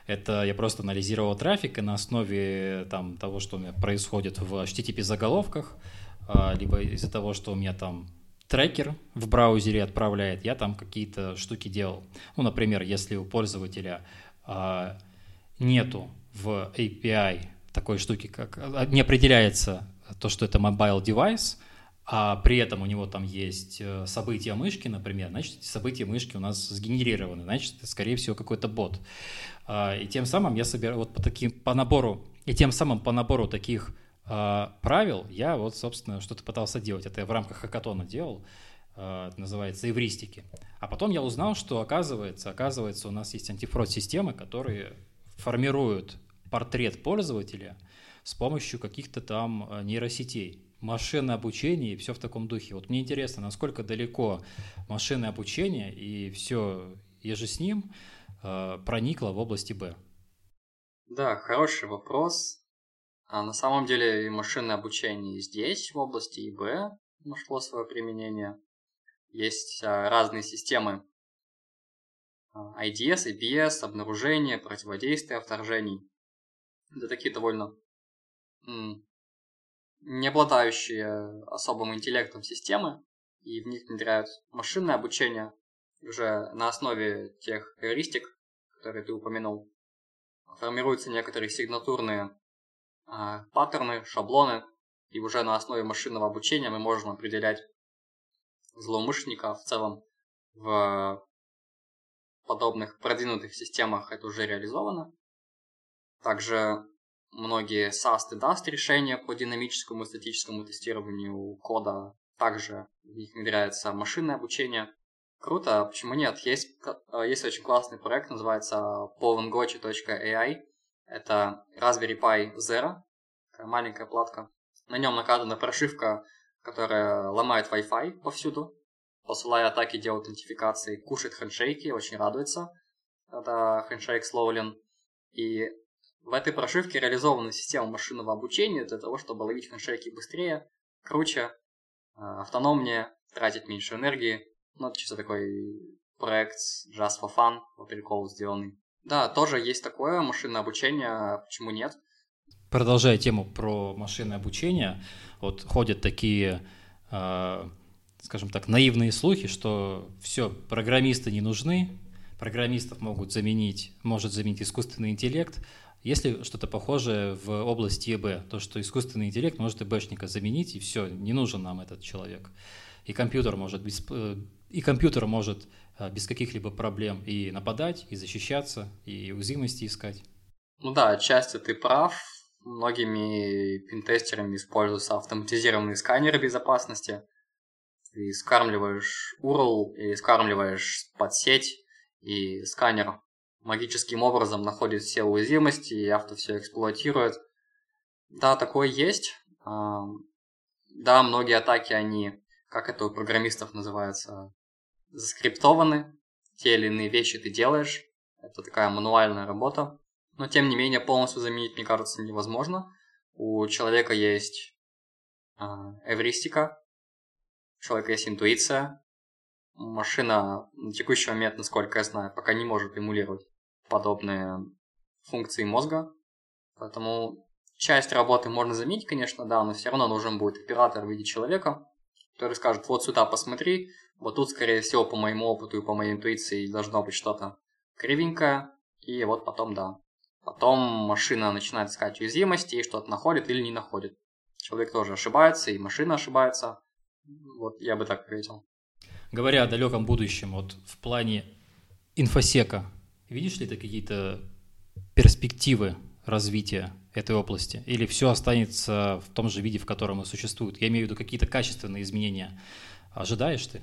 Это я просто анализировал трафик, и на основе там, того, что у меня происходит в HTTP-заголовках, а, либо из-за того, что у меня там трекер в браузере отправляет, я там какие-то штуки делал. Ну, например, если у пользователя а, нету в API такой штуки, как а, не определяется то, что это mobile device, а при этом у него там есть э, события мышки, например, значит, события мышки у нас сгенерированы, значит, это, скорее всего, какой-то бот. А, и тем самым я собираю вот по таким, по набору, и тем самым по набору таких а, правил я вот, собственно, что-то пытался делать. Это я в рамках хакатона делал, а, это называется эвристики. А потом я узнал, что оказывается, оказывается, у нас есть антифрод-системы, которые формируют портрет пользователя – с помощью каких-то там э, нейросетей. Машинное обучение и все в таком духе. Вот мне интересно, насколько далеко машинное обучение и все еже с ним э, проникло в области Б. Да, хороший вопрос. А на самом деле и машинное обучение здесь, в области ИБ, нашло свое применение. Есть а, разные системы а, IDS, IPS, обнаружение, противодействие вторжений. Это такие довольно не обладающие особым интеллектом системы, и в них внедряют машинное обучение уже на основе тех эвристик, которые ты упомянул. Формируются некоторые сигнатурные э, паттерны, шаблоны, и уже на основе машинного обучения мы можем определять злоумышленника в целом в подобных продвинутых системах это уже реализовано. Также многие SAST и DAST решения по динамическому и статическому тестированию кода. Также в них внедряется машинное обучение. Круто, почему нет? Есть, есть очень классный проект, называется povengochi.ai. Это Raspberry Pi Zero, такая маленькая платка. На нем накатана прошивка, которая ломает Wi-Fi повсюду, посылая атаки, делает аутентификации, кушает хендшейки, очень радуется, когда хендшейк слоулен. И в этой прошивке реализована система машинного обучения для того, чтобы ловить хендшейки быстрее, круче, а, автономнее, тратить меньше энергии. Ну, это чисто такой проект just for fun, по приколу сделанный. Да, тоже есть такое машинное обучение, почему нет? Продолжая тему про машинное обучение, вот ходят такие, э, скажем так, наивные слухи, что все, программисты не нужны, программистов могут заменить, может заменить искусственный интеллект. Если что-то похожее в области ЕБ, то что искусственный интеллект может ИБшника заменить, и все, не нужен нам этот человек. И компьютер может без, э, и компьютер может э, без каких-либо проблем и нападать, и защищаться, и уязвимости искать. Ну да, отчасти ты прав. Многими пинтестерами используются автоматизированные сканеры безопасности. Ты скармливаешь URL или скармливаешь под сеть, и сканер магическим образом находит все уязвимости, и авто все эксплуатирует. Да, такое есть. Да, многие атаки, они, как это у программистов называется, заскриптованы. Те или иные вещи ты делаешь. Это такая мануальная работа. Но, тем не менее, полностью заменить, мне кажется, невозможно. У человека есть эвристика, у человека есть интуиция, машина на текущий момент, насколько я знаю, пока не может эмулировать подобные функции мозга. Поэтому часть работы можно заменить, конечно, да, но все равно нужен будет оператор в виде человека, который скажет, вот сюда посмотри, вот тут, скорее всего, по моему опыту и по моей интуиции должно быть что-то кривенькое, и вот потом, да. Потом машина начинает искать уязвимости и что-то находит или не находит. Человек тоже ошибается, и машина ошибается. Вот я бы так ответил. Говоря о далеком будущем, вот в плане инфосека, видишь ли ты какие-то перспективы развития этой области? Или все останется в том же виде, в котором и существует? Я имею в виду какие-то качественные изменения. Ожидаешь ты?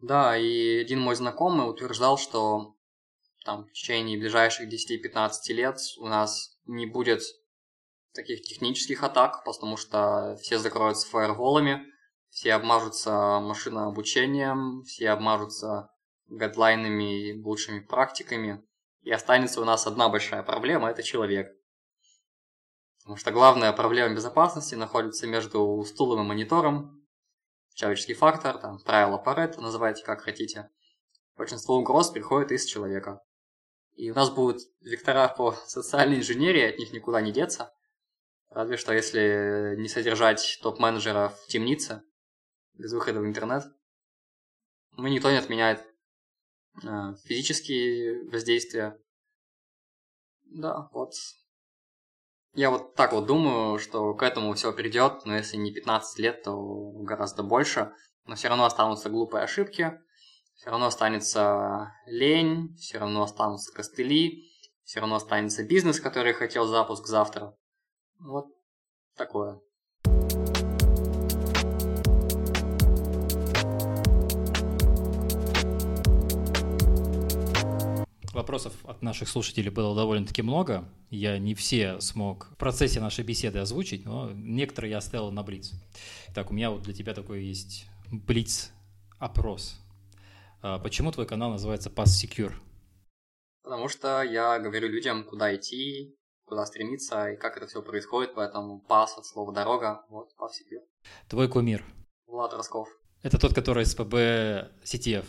Да, и один мой знакомый утверждал, что там в течение ближайших 10-15 лет у нас не будет таких технических атак, потому что все закроются фаерволами, все обмажутся машинообучением, все обмажутся гайдлайнами и лучшими практиками, и останется у нас одна большая проблема – это человек. Потому что главная проблема безопасности находится между стулом и монитором, человеческий фактор, там, правило Паретта, называйте как хотите. Большинство угроз приходит из человека. И у нас будут вектора по социальной инженерии, от них никуда не деться. Разве что если не содержать топ-менеджера в темнице, без выхода в интернет. Ну, никто не отменяет физические воздействия. Да, вот. Я вот так вот думаю, что к этому все придет, но если не 15 лет, то гораздо больше. Но все равно останутся глупые ошибки, все равно останется лень, все равно останутся костыли, все равно останется бизнес, который хотел запуск завтра. Вот такое. Вопросов от наших слушателей было довольно-таки много. Я не все смог в процессе нашей беседы озвучить, но некоторые я оставил на Блиц. Так, у меня вот для тебя такой есть Блиц-опрос. А почему твой канал называется Pass Secure? Потому что я говорю людям, куда идти, куда стремиться и как это все происходит, поэтому Pass от слова дорога, вот Pass Secure. Твой кумир? Влад Росков. Это тот, который с ПБ CTF?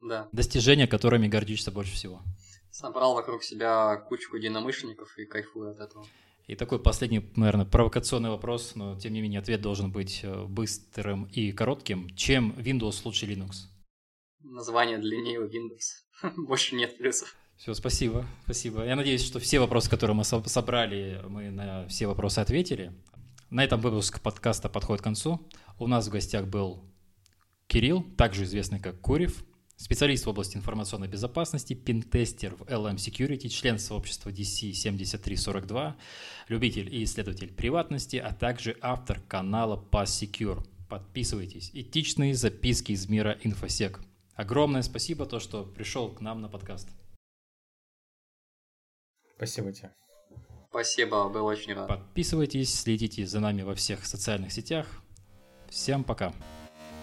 Да. Достижения, которыми гордишься больше всего. Собрал вокруг себя кучку единомышленников и кайфую от этого. И такой последний, наверное, провокационный вопрос, но тем не менее ответ должен быть э, быстрым и коротким. Чем Windows лучше Linux? Название длиннее Windows. Больше нет плюсов. Все, спасибо, спасибо. Я надеюсь, что все вопросы, которые мы собрали, мы на все вопросы ответили. На этом выпуск подкаста подходит к концу. У нас в гостях был Кирилл, также известный как Курев, специалист в области информационной безопасности, пинтестер в LM Security, член сообщества DC 7342, любитель и исследователь приватности, а также автор канала Pass Secure. Подписывайтесь. Этичные записки из мира инфосек. Огромное спасибо, то, что пришел к нам на подкаст. Спасибо тебе. Спасибо, был очень рад. Подписывайтесь, следите за нами во всех социальных сетях. Всем пока.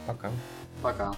Пока. Пока.